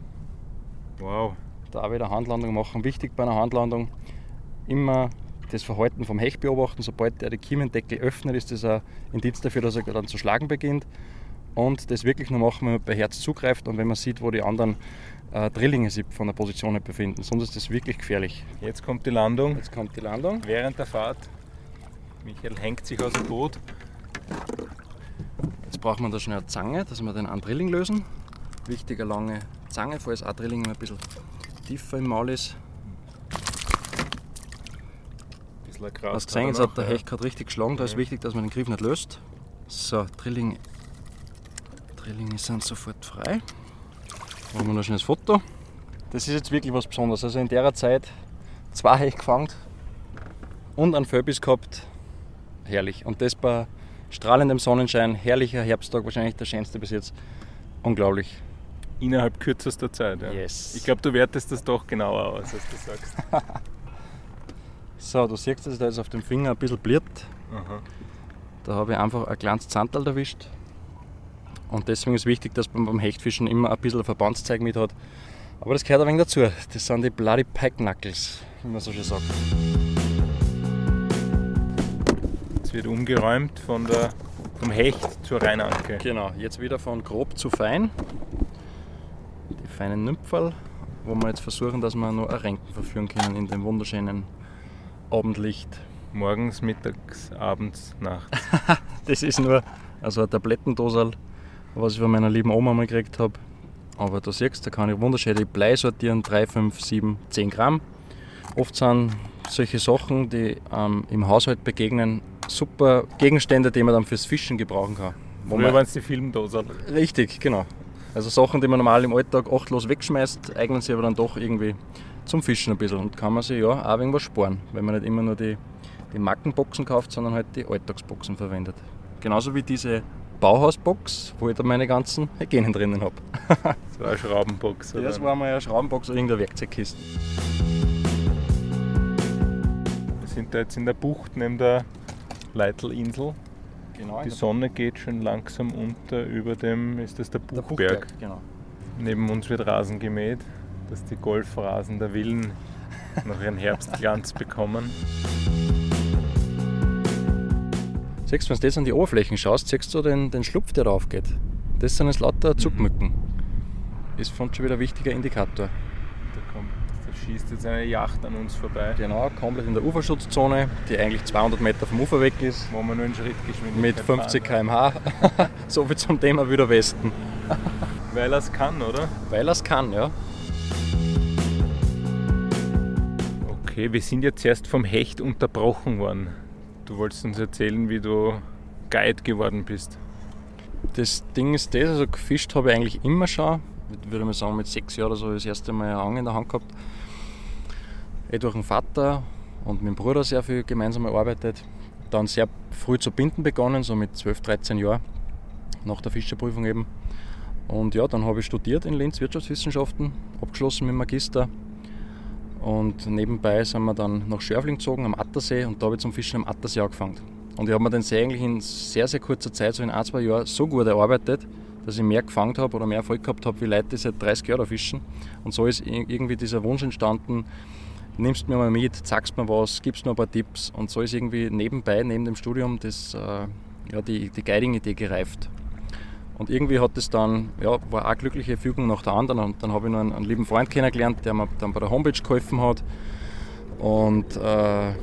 Wow. Da wieder Handlandung machen. Wichtig bei einer Handlandung immer das Verhalten vom Hecht beobachten. Sobald er die Kiemendeckel öffnet, ist das ein Indiz dafür, dass er dann zu schlagen beginnt. Und das wirklich nur machen, wenn man bei Herz zugreift und wenn man sieht, wo die anderen äh, Drillinge sich von der Position befinden. Sonst ist das wirklich gefährlich. Jetzt kommt die Landung. Jetzt kommt die Landung. Während der Fahrt. Michael hängt sich aus dem Boot. Jetzt braucht man da schnell eine Zange, dass wir den einen Drilling lösen. Wichtig eine lange Zange, falls ein Drilling ein bisschen tiefer im Maul ist. Bisschen Kraft Hast gesehen, jetzt hat der Hecht gerade richtig geschlagen. Da ist wichtig, dass man den Griff nicht löst. So, Drilling, Drillinge sind sofort frei. Machen wir noch schnell das Foto. Das ist jetzt wirklich was Besonderes. Also in der Zeit zwei Hecht gefangen und einen Föbis gehabt. Herrlich. Und das bei strahlendem Sonnenschein, herrlicher Herbsttag, wahrscheinlich der schönste bis jetzt. Unglaublich. Innerhalb kürzester Zeit. Ja. Yes. Ich glaube, du wertest das doch genauer aus, als du sagst. So, du siehst, dass ich da jetzt auf dem Finger ein bisschen bliert. Aha. Da habe ich einfach ein kleines Zantal erwischt. Und deswegen ist wichtig, dass man beim Hechtfischen immer ein bisschen ein Verbandszeug mit hat. Aber das gehört ein wenig dazu. Das sind die Bloody Pike Knuckles, wie man so schön sagt. Es wird umgeräumt von der, vom Hecht zur Rheinanke. Genau, jetzt wieder von grob zu fein. Die feinen Nüpferl, wo wir jetzt versuchen, dass wir noch ein Renken verführen können in dem wunderschönen Abendlicht. Morgens, mittags, abends, nachts. Das ist nur also eine Tablettendosal, was ich von meiner lieben Oma mal gekriegt habe. Aber du siehst, da kann ich wunderschön die Blei sortieren, 3, 5, 7, 10 Gramm. Oft sind solche Sachen, die ähm, im Haushalt begegnen, super Gegenstände, die man dann fürs Fischen gebrauchen kann. Wo Früher man, waren es die Filmdosen. richtig, genau. Also Sachen, die man normal im Alltag achtlos wegschmeißt, eignen sich aber dann doch irgendwie zum Fischen ein bisschen. Und kann man sich ja auch irgendwas sparen, wenn man nicht immer nur die, die Markenboxen kauft, sondern halt die Alltagsboxen verwendet. Genauso wie diese Bauhausbox, wo ich da meine ganzen Hygienen drinnen habe. Das war eine Schraubenbox. Oder? Das war mal eine Schraubenbox oder irgendeine Werkzeugkiste. Wir sind da jetzt in der Bucht neben der Leitelinsel. Genau, Die Sonne geht schon langsam unter über dem, ist das der der Buchberg. Buchberg. Genau. Neben uns wird Rasen gemäht, dass die Golfrasen der Villen noch ihren Herbstglanz bekommen. Siehst du, wenn du jetzt an die Oberflächen schaust, siehst du den, den Schlupf, der drauf geht. Das sind jetzt lauter Zugmücken. Ist von schon wieder ein wichtiger Indikator. Da, kommt, da schießt jetzt eine Yacht an uns vorbei, Genau, komplett in der Uferschutzzone, die eigentlich 200 Meter vom Ufer weg ist. wo man nur in Schrittgeschwindigkeit Mit 50 fahren. km/h. so viel zum Thema wieder Westen. Weil er es kann, oder? Weil er es kann, ja. Okay, wir sind jetzt erst vom Hecht unterbrochen worden. Du wolltest uns erzählen, wie du Guide geworden bist. Das Ding ist das, also gefischt habe ich eigentlich immer schon. Ich würde mal sagen, mit sechs Jahren oder so habe ich das erste Mal eine Angel in der Hand gehabt. Eh durch den Vater und mit dem Bruder sehr viel gemeinsam gearbeitet. Dann sehr früh zu binden begonnen, so mit 12, 13 Jahren, nach der Fischerprüfung eben. Und ja, dann habe ich studiert in Linz Wirtschaftswissenschaften, abgeschlossen mit dem Magister. Und nebenbei sind wir dann nach Schörfling gezogen, am Attersee, und da habe ich zum Fischen am Attersee angefangen. Und ich habe mir den See eigentlich in sehr, sehr kurzer Zeit, so in ein, zwei Jahren, so gut erarbeitet, dass ich mehr gefangen habe oder mehr Erfolg gehabt habe, wie Leute, die seit 30 Jahren fischen. Und so ist irgendwie dieser Wunsch entstanden, nimmst mir mal mit, zeigst mir was, gibst mir ein paar Tipps. Und so ist irgendwie nebenbei, neben dem Studium, das, äh, ja, die, die Guiding-Idee gereift. Und irgendwie hat es dann, ja, war eine glückliche Fügung nach der anderen. Und dann habe ich noch einen, einen, lieben Freund kennengelernt, der mir dann bei der Homepage geholfen hat. Und äh,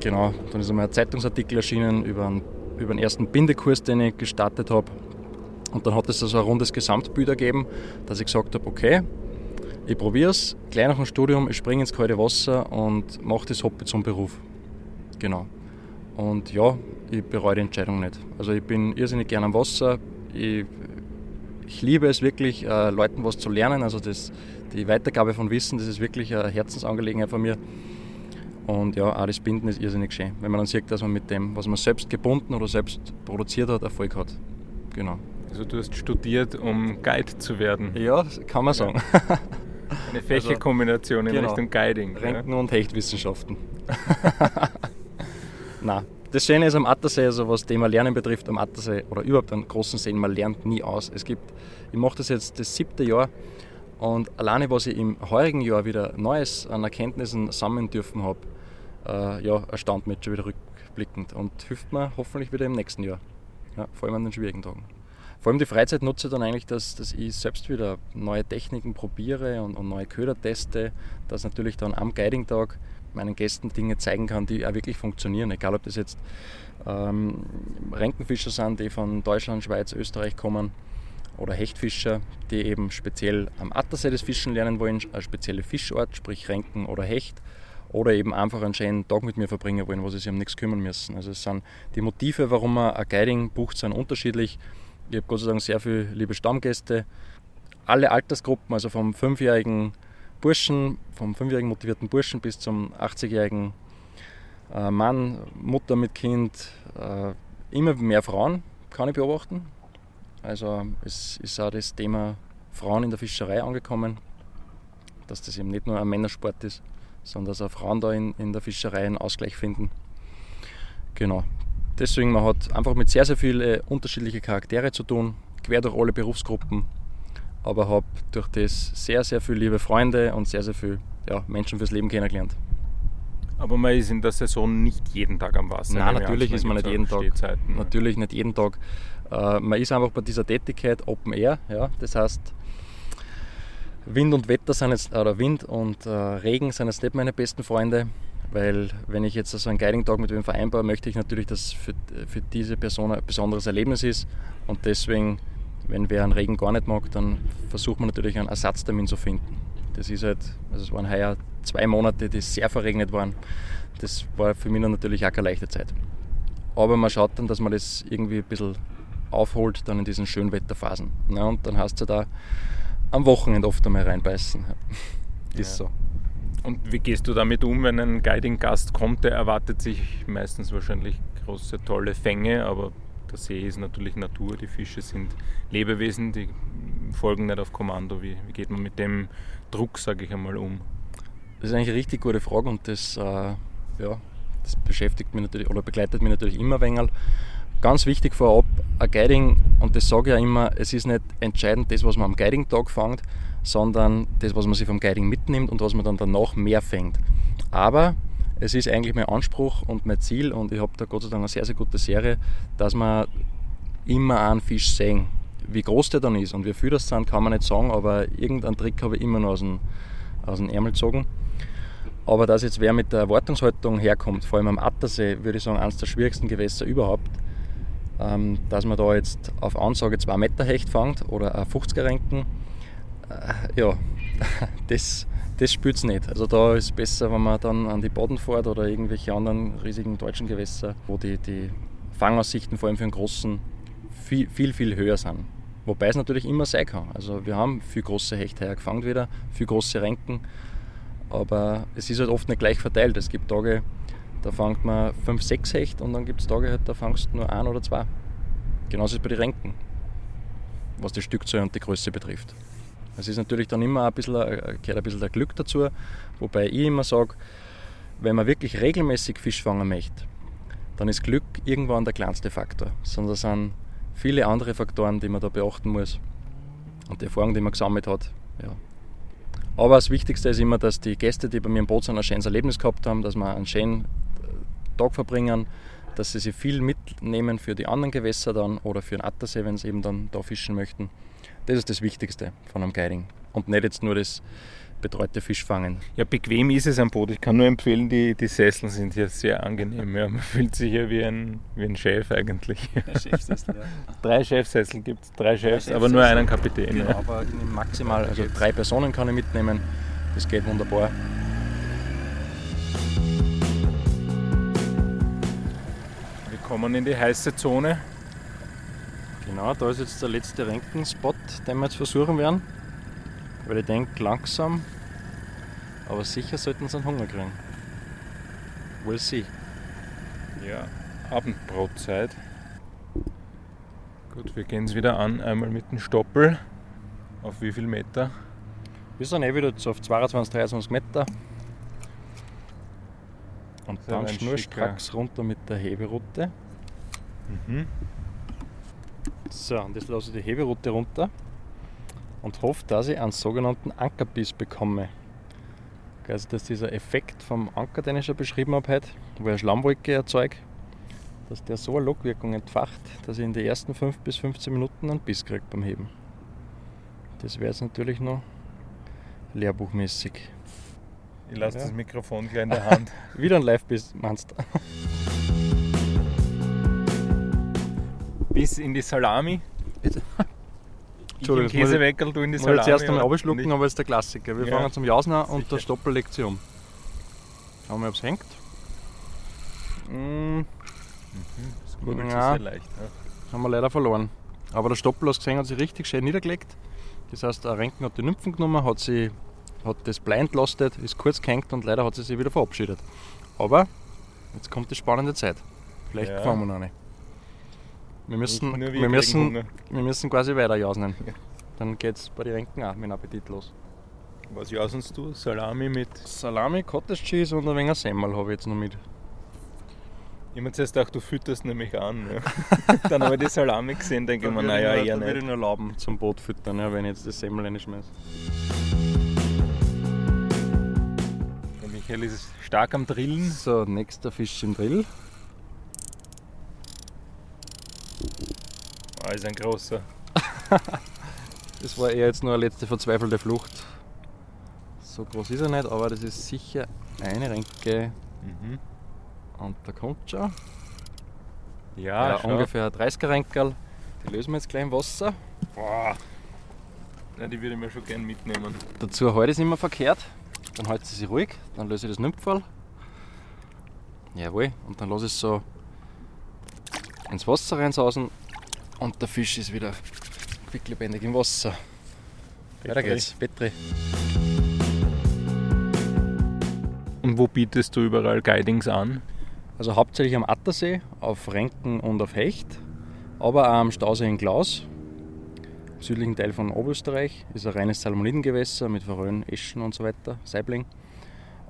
genau, dann ist einmal ein Zeitungsartikel erschienen über einen, über einen ersten Bindekurs, den ich gestartet habe. Und dann hat es also ein rundes Gesamtbild ergeben, dass ich gesagt habe, okay, ich probiere es, gleich nach dem Studium, ich springe ins kalte Wasser und mache das Hobby zum Beruf. Genau. Und ja, ich bereue die Entscheidung nicht. Also ich bin irrsinnig gerne am Wasser. Ich, ich liebe es wirklich, äh, Leuten was zu lernen. Also das, die Weitergabe von Wissen, das ist wirklich eine Herzensangelegenheit von mir. Und ja, auch das Binden ist irrsinnig schön, wenn man dann sieht, dass man mit dem, was man selbst gebunden oder selbst produziert hat, Erfolg hat. Genau. Also du hast studiert, um Guide zu werden. Ja, kann man sagen. Ja. Eine Fächerkombination in genau. Richtung Guiding. Renken- ja. und Hechtwissenschaften. Na, das Schöne ist am Attersee, also was Thema Lernen betrifft, am Attersee oder überhaupt an großen Seen, man lernt nie aus. Es gibt, ich mache das jetzt das siebte Jahr und alleine was ich im heurigen Jahr wieder Neues an Erkenntnissen sammeln dürfen habe, äh, ja, erstaunt mich schon wieder rückblickend und hilft mir hoffentlich wieder im nächsten Jahr. Ja, vor allem an den schwierigen Tagen. Vor allem die Freizeit nutze ich dann eigentlich, dass, dass ich selbst wieder neue Techniken probiere und, und neue Köder teste, dass natürlich dann am Guiding-Tag meinen Gästen Dinge zeigen kann, die auch wirklich funktionieren. Egal, ob das jetzt ähm, Renkenfischer sind, die von Deutschland, Schweiz, Österreich kommen oder Hechtfischer, die eben speziell am Attersee das Fischen lernen wollen, eine spezielle Fischart, sprich Renken oder Hecht oder eben einfach einen schönen Tag mit mir verbringen wollen, wo sie sich um nichts kümmern müssen. Also es sind die Motive, warum man ein Guiding bucht, sind unterschiedlich. Ich habe Gott sei Dank sehr viele liebe Stammgäste. Alle Altersgruppen, also vom fünfjährigen Burschen, vom fünfjährigen motivierten Burschen bis zum 80-jährigen äh, Mann, Mutter mit Kind, äh, immer mehr Frauen kann ich beobachten. Also es ist auch das Thema Frauen in der Fischerei angekommen, dass das eben nicht nur ein Männersport ist, sondern dass auch Frauen da in, in der Fischerei einen Ausgleich finden. Genau, Deswegen, man hat einfach mit sehr, sehr vielen unterschiedlichen Charaktere zu tun, quer durch alle Berufsgruppen, aber habe durch das sehr, sehr viele liebe Freunde und sehr, sehr viele ja, Menschen fürs Leben kennengelernt. Aber man ist in der Saison nicht jeden Tag am Wasser. Nein, natürlich ist man nicht jeden Tag. Natürlich nicht jeden Tag. Äh, man ist einfach bei dieser Tätigkeit Open Air. Ja? Das heißt, Wind und Wetter sind jetzt, oder Wind und äh, Regen sind jetzt nicht meine besten Freunde. Weil wenn ich jetzt so einen Guiding-Tag mit wem vereinbare, möchte ich natürlich, dass es für, für diese Person ein besonderes Erlebnis ist. Und deswegen, wenn wer einen Regen gar nicht mag, dann versucht man natürlich einen Ersatztermin zu finden. Das ist halt, also es waren heuer zwei Monate, die sehr verregnet waren. Das war für mich natürlich auch keine leichte Zeit. Aber man schaut dann, dass man das irgendwie ein bisschen aufholt, dann in diesen schönen Wetterphasen. Ja, und dann hast du da am Wochenende oft einmal reinbeißen. ist ja. so. Und wie gehst du damit um, wenn ein Guiding-Gast kommt? Der erwartet sich meistens wahrscheinlich große, tolle Fänge, aber der See ist natürlich Natur, die Fische sind Lebewesen, die folgen nicht auf Kommando. Wie, wie geht man mit dem Druck, sage ich einmal, um? Das ist eigentlich eine richtig gute Frage und das, äh, ja, das beschäftigt mich natürlich oder begleitet mich natürlich immer ein. Ganz wichtig vorab, ein Guiding, und das sage ich ja immer, es ist nicht entscheidend das, was man am Guiding-Tag fängt, sondern das, was man sich vom Guiding mitnimmt und was man dann danach mehr fängt. Aber es ist eigentlich mein Anspruch und mein Ziel und ich habe da Gott sei Dank eine sehr, sehr gute Serie, dass man immer einen Fisch sehen. Wie groß der dann ist und wie viel das sind, kann man nicht sagen, aber irgendeinen Trick habe ich immer noch aus dem, aus dem Ärmel gezogen. Aber dass jetzt wer mit der Erwartungshaltung herkommt, vor allem am Attersee, würde ich sagen, eines der schwierigsten Gewässer überhaupt, ähm, dass man da jetzt auf Ansage 2 Meter Hecht fängt oder ein 50er Renken, äh, ja, das, das spürt es nicht. Also da ist es besser, wenn man dann an die Boden fährt oder irgendwelche anderen riesigen deutschen Gewässer, wo die, die Fangaussichten vor allem für den Großen viel, viel, viel höher sind. Wobei es natürlich immer sein kann. Also wir haben viel große Hechte gefangen wieder, viel große Renken, aber es ist halt oft nicht gleich verteilt. Es gibt Tage, da fangt man 5, 6 Hecht und dann gibt es Tage, da fangst du nur ein oder zwei. Genauso ist es bei den Renken, was die Stückzahl und die Größe betrifft. Es ist natürlich dann immer ein bisschen, äh, gehört ein bisschen der Glück dazu, wobei ich immer sage, wenn man wirklich regelmäßig Fisch fangen möchte, dann ist Glück irgendwann der kleinste Faktor. Sondern sind viele andere Faktoren, die man da beachten muss und die Erfahrung, die man gesammelt hat. Ja. Aber das Wichtigste ist immer, dass die Gäste, die bei mir im Boot sind, ein schönes Erlebnis gehabt haben, dass wir einen schönen äh, Tag verbringen, dass sie sich viel mitnehmen für die anderen Gewässer dann oder für den Attersee, wenn sie eben dann da fischen möchten. Das ist das Wichtigste von einem Guiding und nicht jetzt nur das betreute Fischfangen. Ja, bequem ist es am Boot. Ich kann nur empfehlen, die, die Sessel sind hier sehr angenehm. Ja, man fühlt sich hier wie ein, wie ein Chef eigentlich. Chefsessel, ja. Drei Chefsessel gibt es, drei Chefs, drei aber nur einen Kapitän. Genau, ja. aber maximal, also drei Personen kann ich mitnehmen. Das geht wunderbar. Wir kommen in die heiße Zone. Genau, da ist jetzt der letzte Renkenspot, den wir jetzt versuchen werden. Weil ich denke, langsam, aber sicher sollten sie einen Hunger kriegen. We'll see. Ja, Abendbrotzeit. Gut, wir gehen es wieder an, einmal mit dem Stoppel. Auf wie viel Meter? Wir sind eh wieder auf 22, 23 Meter. Und dann schnurstracks runter mit der Heberoute. Mhm. So, und jetzt lasse ich die Heberoute runter und hoffe, dass ich einen sogenannten Ankerbiss bekomme. Also dass dieser Effekt vom Anker, den ich schon beschrieben habe heute, wo er Schlammwolke erzeugt, dass der so eine Lockwirkung entfacht, dass ich in den ersten 5 bis 15 Minuten einen Biss kriege beim Heben. Das wäre jetzt natürlich noch lehrbuchmäßig. Ich lasse ja. das Mikrofon gleich in der Hand. Wieder ein Live-Biss, meinst du? Bis in die Salami. Entschuldigung, Käseweckel, du in die Salami. Ich zuerst einmal abschlucken, aber das ist der Klassiker. Wir ja, fangen zum Jausen an und der Stoppel legt sich um. Schauen wir, ob es hängt. Mm. Mhm. Das ist gut, ja. sehr leicht. Ja. Haben wir leider verloren. Aber der Stoppel, hast gesehen, hat sich richtig schön niedergelegt. Das heißt, der Renken hat die Nymphen genommen, hat, sie, hat das Blei entlastet, ist kurz gehängt und leider hat sie sich wieder verabschiedet. Aber jetzt kommt die spannende Zeit. Vielleicht ja. fahren wir noch nicht. Wir müssen, wir, wir müssen, wir müssen quasi weiter jausen. Ja. Dann geht es bei den Renken auch mit dem Appetit los. Was jausenst du? Salami mit? Salami, Cottage Cheese und ein wenig Semmel habe ich jetzt noch mit. Ich habe zuerst gedacht, du fütterst nämlich an. Ja. dann habe ich die Salami gesehen, denke ich mir, naja, eher nicht. würde ich nur erlauben zum Boot füttern, ja, wenn ich jetzt das Semmel reinschmeiße. Der Michael ist stark am Drillen. So, nächster Fisch im Drill. Ist ein großer. das war eher jetzt nur eine letzte verzweifelte Flucht. So groß ist er nicht, aber das ist sicher eine Renke. Mhm. Und da kommt schon. Ja, ja ungefähr ein 30er Renkerl. Die lösen wir jetzt gleich im Wasser. Boah. Ja, die würde ich mir schon gerne mitnehmen. Dazu ich es immer verkehrt. Dann halte ich sie ruhig, dann löse ich das Nüpferl. Jawohl, und dann lasse ich es so ins Wasser reinsausen und der Fisch ist wieder quicklebendig im Wasser. Weiter geht's, Petri. Und wo bietest du überall Guidings an? Also hauptsächlich am Attersee, auf Renken und auf Hecht, aber auch am Stausee in Klaus, im südlichen Teil von Oberösterreich, ist ein reines Salmonidengewässer mit Forellen, Eschen und so weiter, Saibling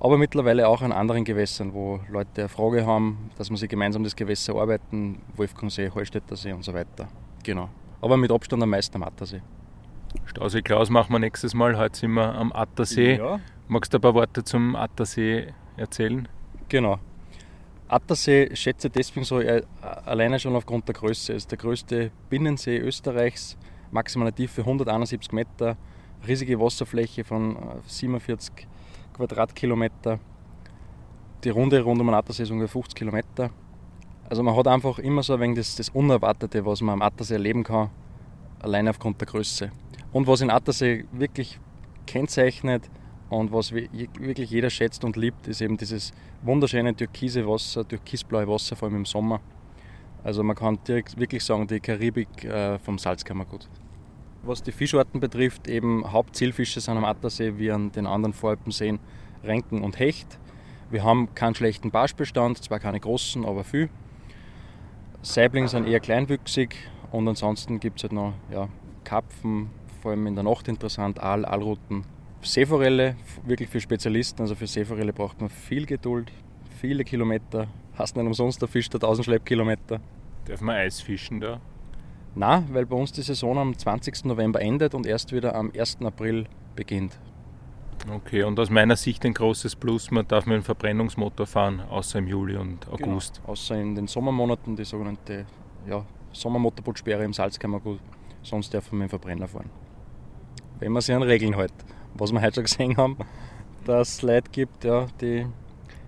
aber mittlerweile auch an anderen Gewässern, wo Leute eine Frage haben, dass man sich gemeinsam das Gewässer arbeiten, Wolfgangsee, Hallstätter See und so weiter. Genau. Aber mit Abstand am meisten am Attersee. Stausee Klaus machen wir nächstes Mal. Heute sind wir am Attersee. Ja. Magst du ein paar Worte zum Attersee erzählen? Genau. Attersee schätze deswegen so, äh, alleine schon aufgrund der Größe. Es ist der größte Binnensee Österreichs, maximale Tiefe 171 Meter, riesige Wasserfläche von 47 äh, Quadratkilometer. Die Runde rund um den Attersee ist ungefähr 50 Kilometer. Also man hat einfach immer so ein wenig das, das Unerwartete, was man am Attersee erleben kann, allein aufgrund der Größe. Und was in Attersee wirklich kennzeichnet und was wirklich jeder schätzt und liebt, ist eben dieses wunderschöne türkise Wasser, türkisblaue Wasser, vor allem im Sommer. Also man kann direkt wirklich sagen, die Karibik äh, vom Salzkammergut. Was die Fischarten betrifft, eben Hauptzielfische sind am Attersee wie an den anderen Voralpenseen Renken und Hecht. Wir haben keinen schlechten Barschbestand, zwar keine großen, aber viel. Saiblinge sind eher kleinwüchsig und ansonsten gibt es halt noch ja, Karpfen, vor allem in der Nacht interessant, Aal, Aalruten. Seeforelle, wirklich für Spezialisten, also für Seeforelle braucht man viel Geduld, viele Kilometer. Hast nicht umsonst der Fisch der 1000 Schleppkilometer. Darf man Eis fischen da? Na, weil bei uns die Saison am 20. November endet und erst wieder am 1. April beginnt. Okay, und aus meiner Sicht ein großes Plus, man darf mit dem Verbrennungsmotor fahren, außer im Juli und August. Genau. Außer in den Sommermonaten, die sogenannte ja, Sommermotorbootsperre im Salzkammergut, sonst darf man mit dem Verbrenner fahren. Wenn man sich an Regeln hält. Was wir heute schon gesehen haben, dass es Leute gibt, ja, die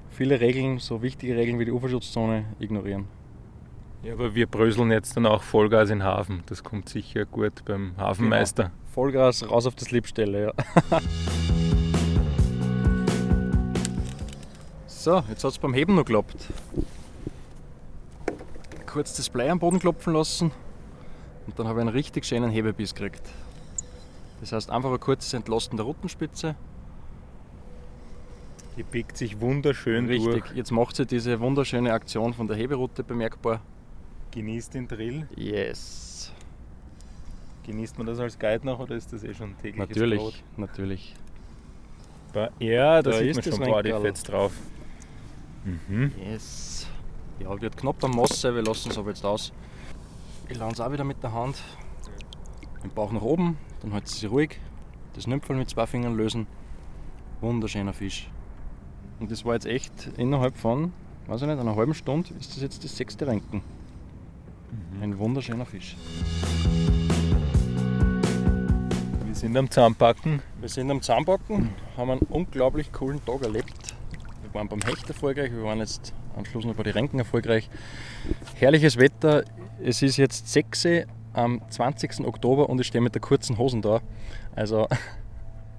viele Regeln, so wichtige Regeln wie die Uferschutzzone, ignorieren. Ja, aber wir bröseln jetzt dann auch Vollgas in den Hafen. Das kommt sicher gut beim Hafenmeister. Genau. Vollgas raus auf die Slipstelle, ja. so, jetzt hat es beim Heben noch geklappt. Kurz das Blei am Boden klopfen lassen und dann habe ich einen richtig schönen Hebebiss gekriegt. Das heißt einfach ein kurzes Entlasten der Ruttenspitze. Die biegt sich wunderschön Richtig. durch. Jetzt macht sie diese wunderschöne Aktion von der Heberoute bemerkbar. Genießt den Drill. Yes. Genießt man das als Guide noch oder ist das eh schon tägliches Natürlich, Brot? natürlich. Ja, da, Da sieht ist man schon. Bodyfetts drauf. Mhm. Yes. Ja, wird knapp am Masse, wir lassen es aber jetzt aus. Ich lande es auch wieder mit der Hand. Den Bauch nach oben, dann hält sie ruhig. Das Nümpfel mit zwei Fingern lösen. Wunderschöner Fisch. Und das war jetzt echt innerhalb von, weiß ich nicht, einer halben Stunde ist das jetzt das sechste Renken. Ein wunderschöner Fisch. Wir sind am Zahnpacken. Wir sind am Zahnbacken, haben einen unglaublich coolen Tag erlebt. Wir waren beim Hecht erfolgreich, wir waren jetzt am Schluss noch bei den Renken erfolgreich. Herrliches Wetter, es ist jetzt 6 Uhr am 20. Oktober und ich stehe mit der kurzen Hosen da. Also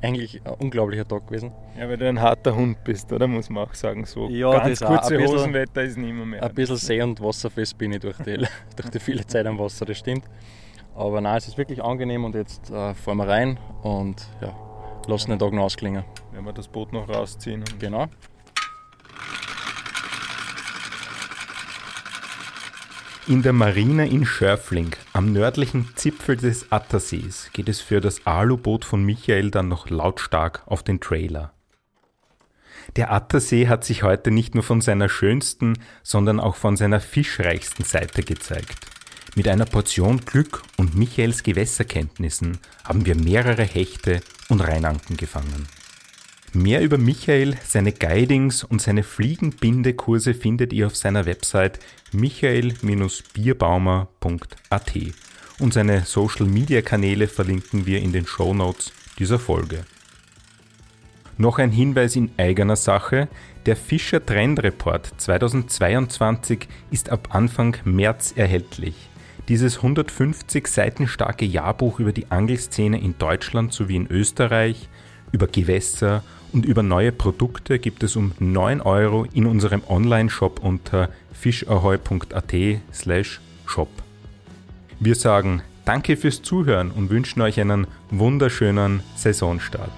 eigentlich ein unglaublicher Tag gewesen. Ja, weil du ein harter Hund bist, oder? Muss man auch sagen. So Ja, ganz das auch. kurze bisschen- Hosenwetter ist nicht mehr. mehr. Ein bisschen see- und wasserfest bin ich durch die, durch die viele Zeit am Wasser, das stimmt. Aber nein, es ist wirklich angenehm und jetzt äh, fahren wir rein und ja, lassen den Tag noch ausklingen. Wenn wir das Boot noch rausziehen. Und Genau. In der Marine in Schörfling, am nördlichen Zipfel des Attersees, geht es für das Aluboot von Michael dann noch lautstark auf den Trailer. Der Attersee hat sich heute nicht nur von seiner schönsten, sondern auch von seiner fischreichsten Seite gezeigt. Mit einer Portion Glück und Michaels Gewässerkenntnissen haben wir mehrere Hechte und Rheinanken gefangen. Mehr über Michael, seine Guidings und seine Fliegenbindekurse findet ihr auf seiner Website michael-bierbaumer.at und seine Social Media Kanäle verlinken wir in den Show Notes dieser Folge. Noch ein Hinweis in eigener Sache. Der Fischer Trend Report 2022 ist ab Anfang März erhältlich. Dieses 150 Seiten starke Jahrbuch über die Angelszene in Deutschland sowie in Österreich, über Gewässer und über neue Produkte gibt es um 9 Euro in unserem Online-Shop unter fischahoy.at slash shop. Wir sagen Danke fürs Zuhören und wünschen euch einen wunderschönen Saisonstart.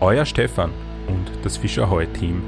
Euer Stefan und das Fischer Heu Team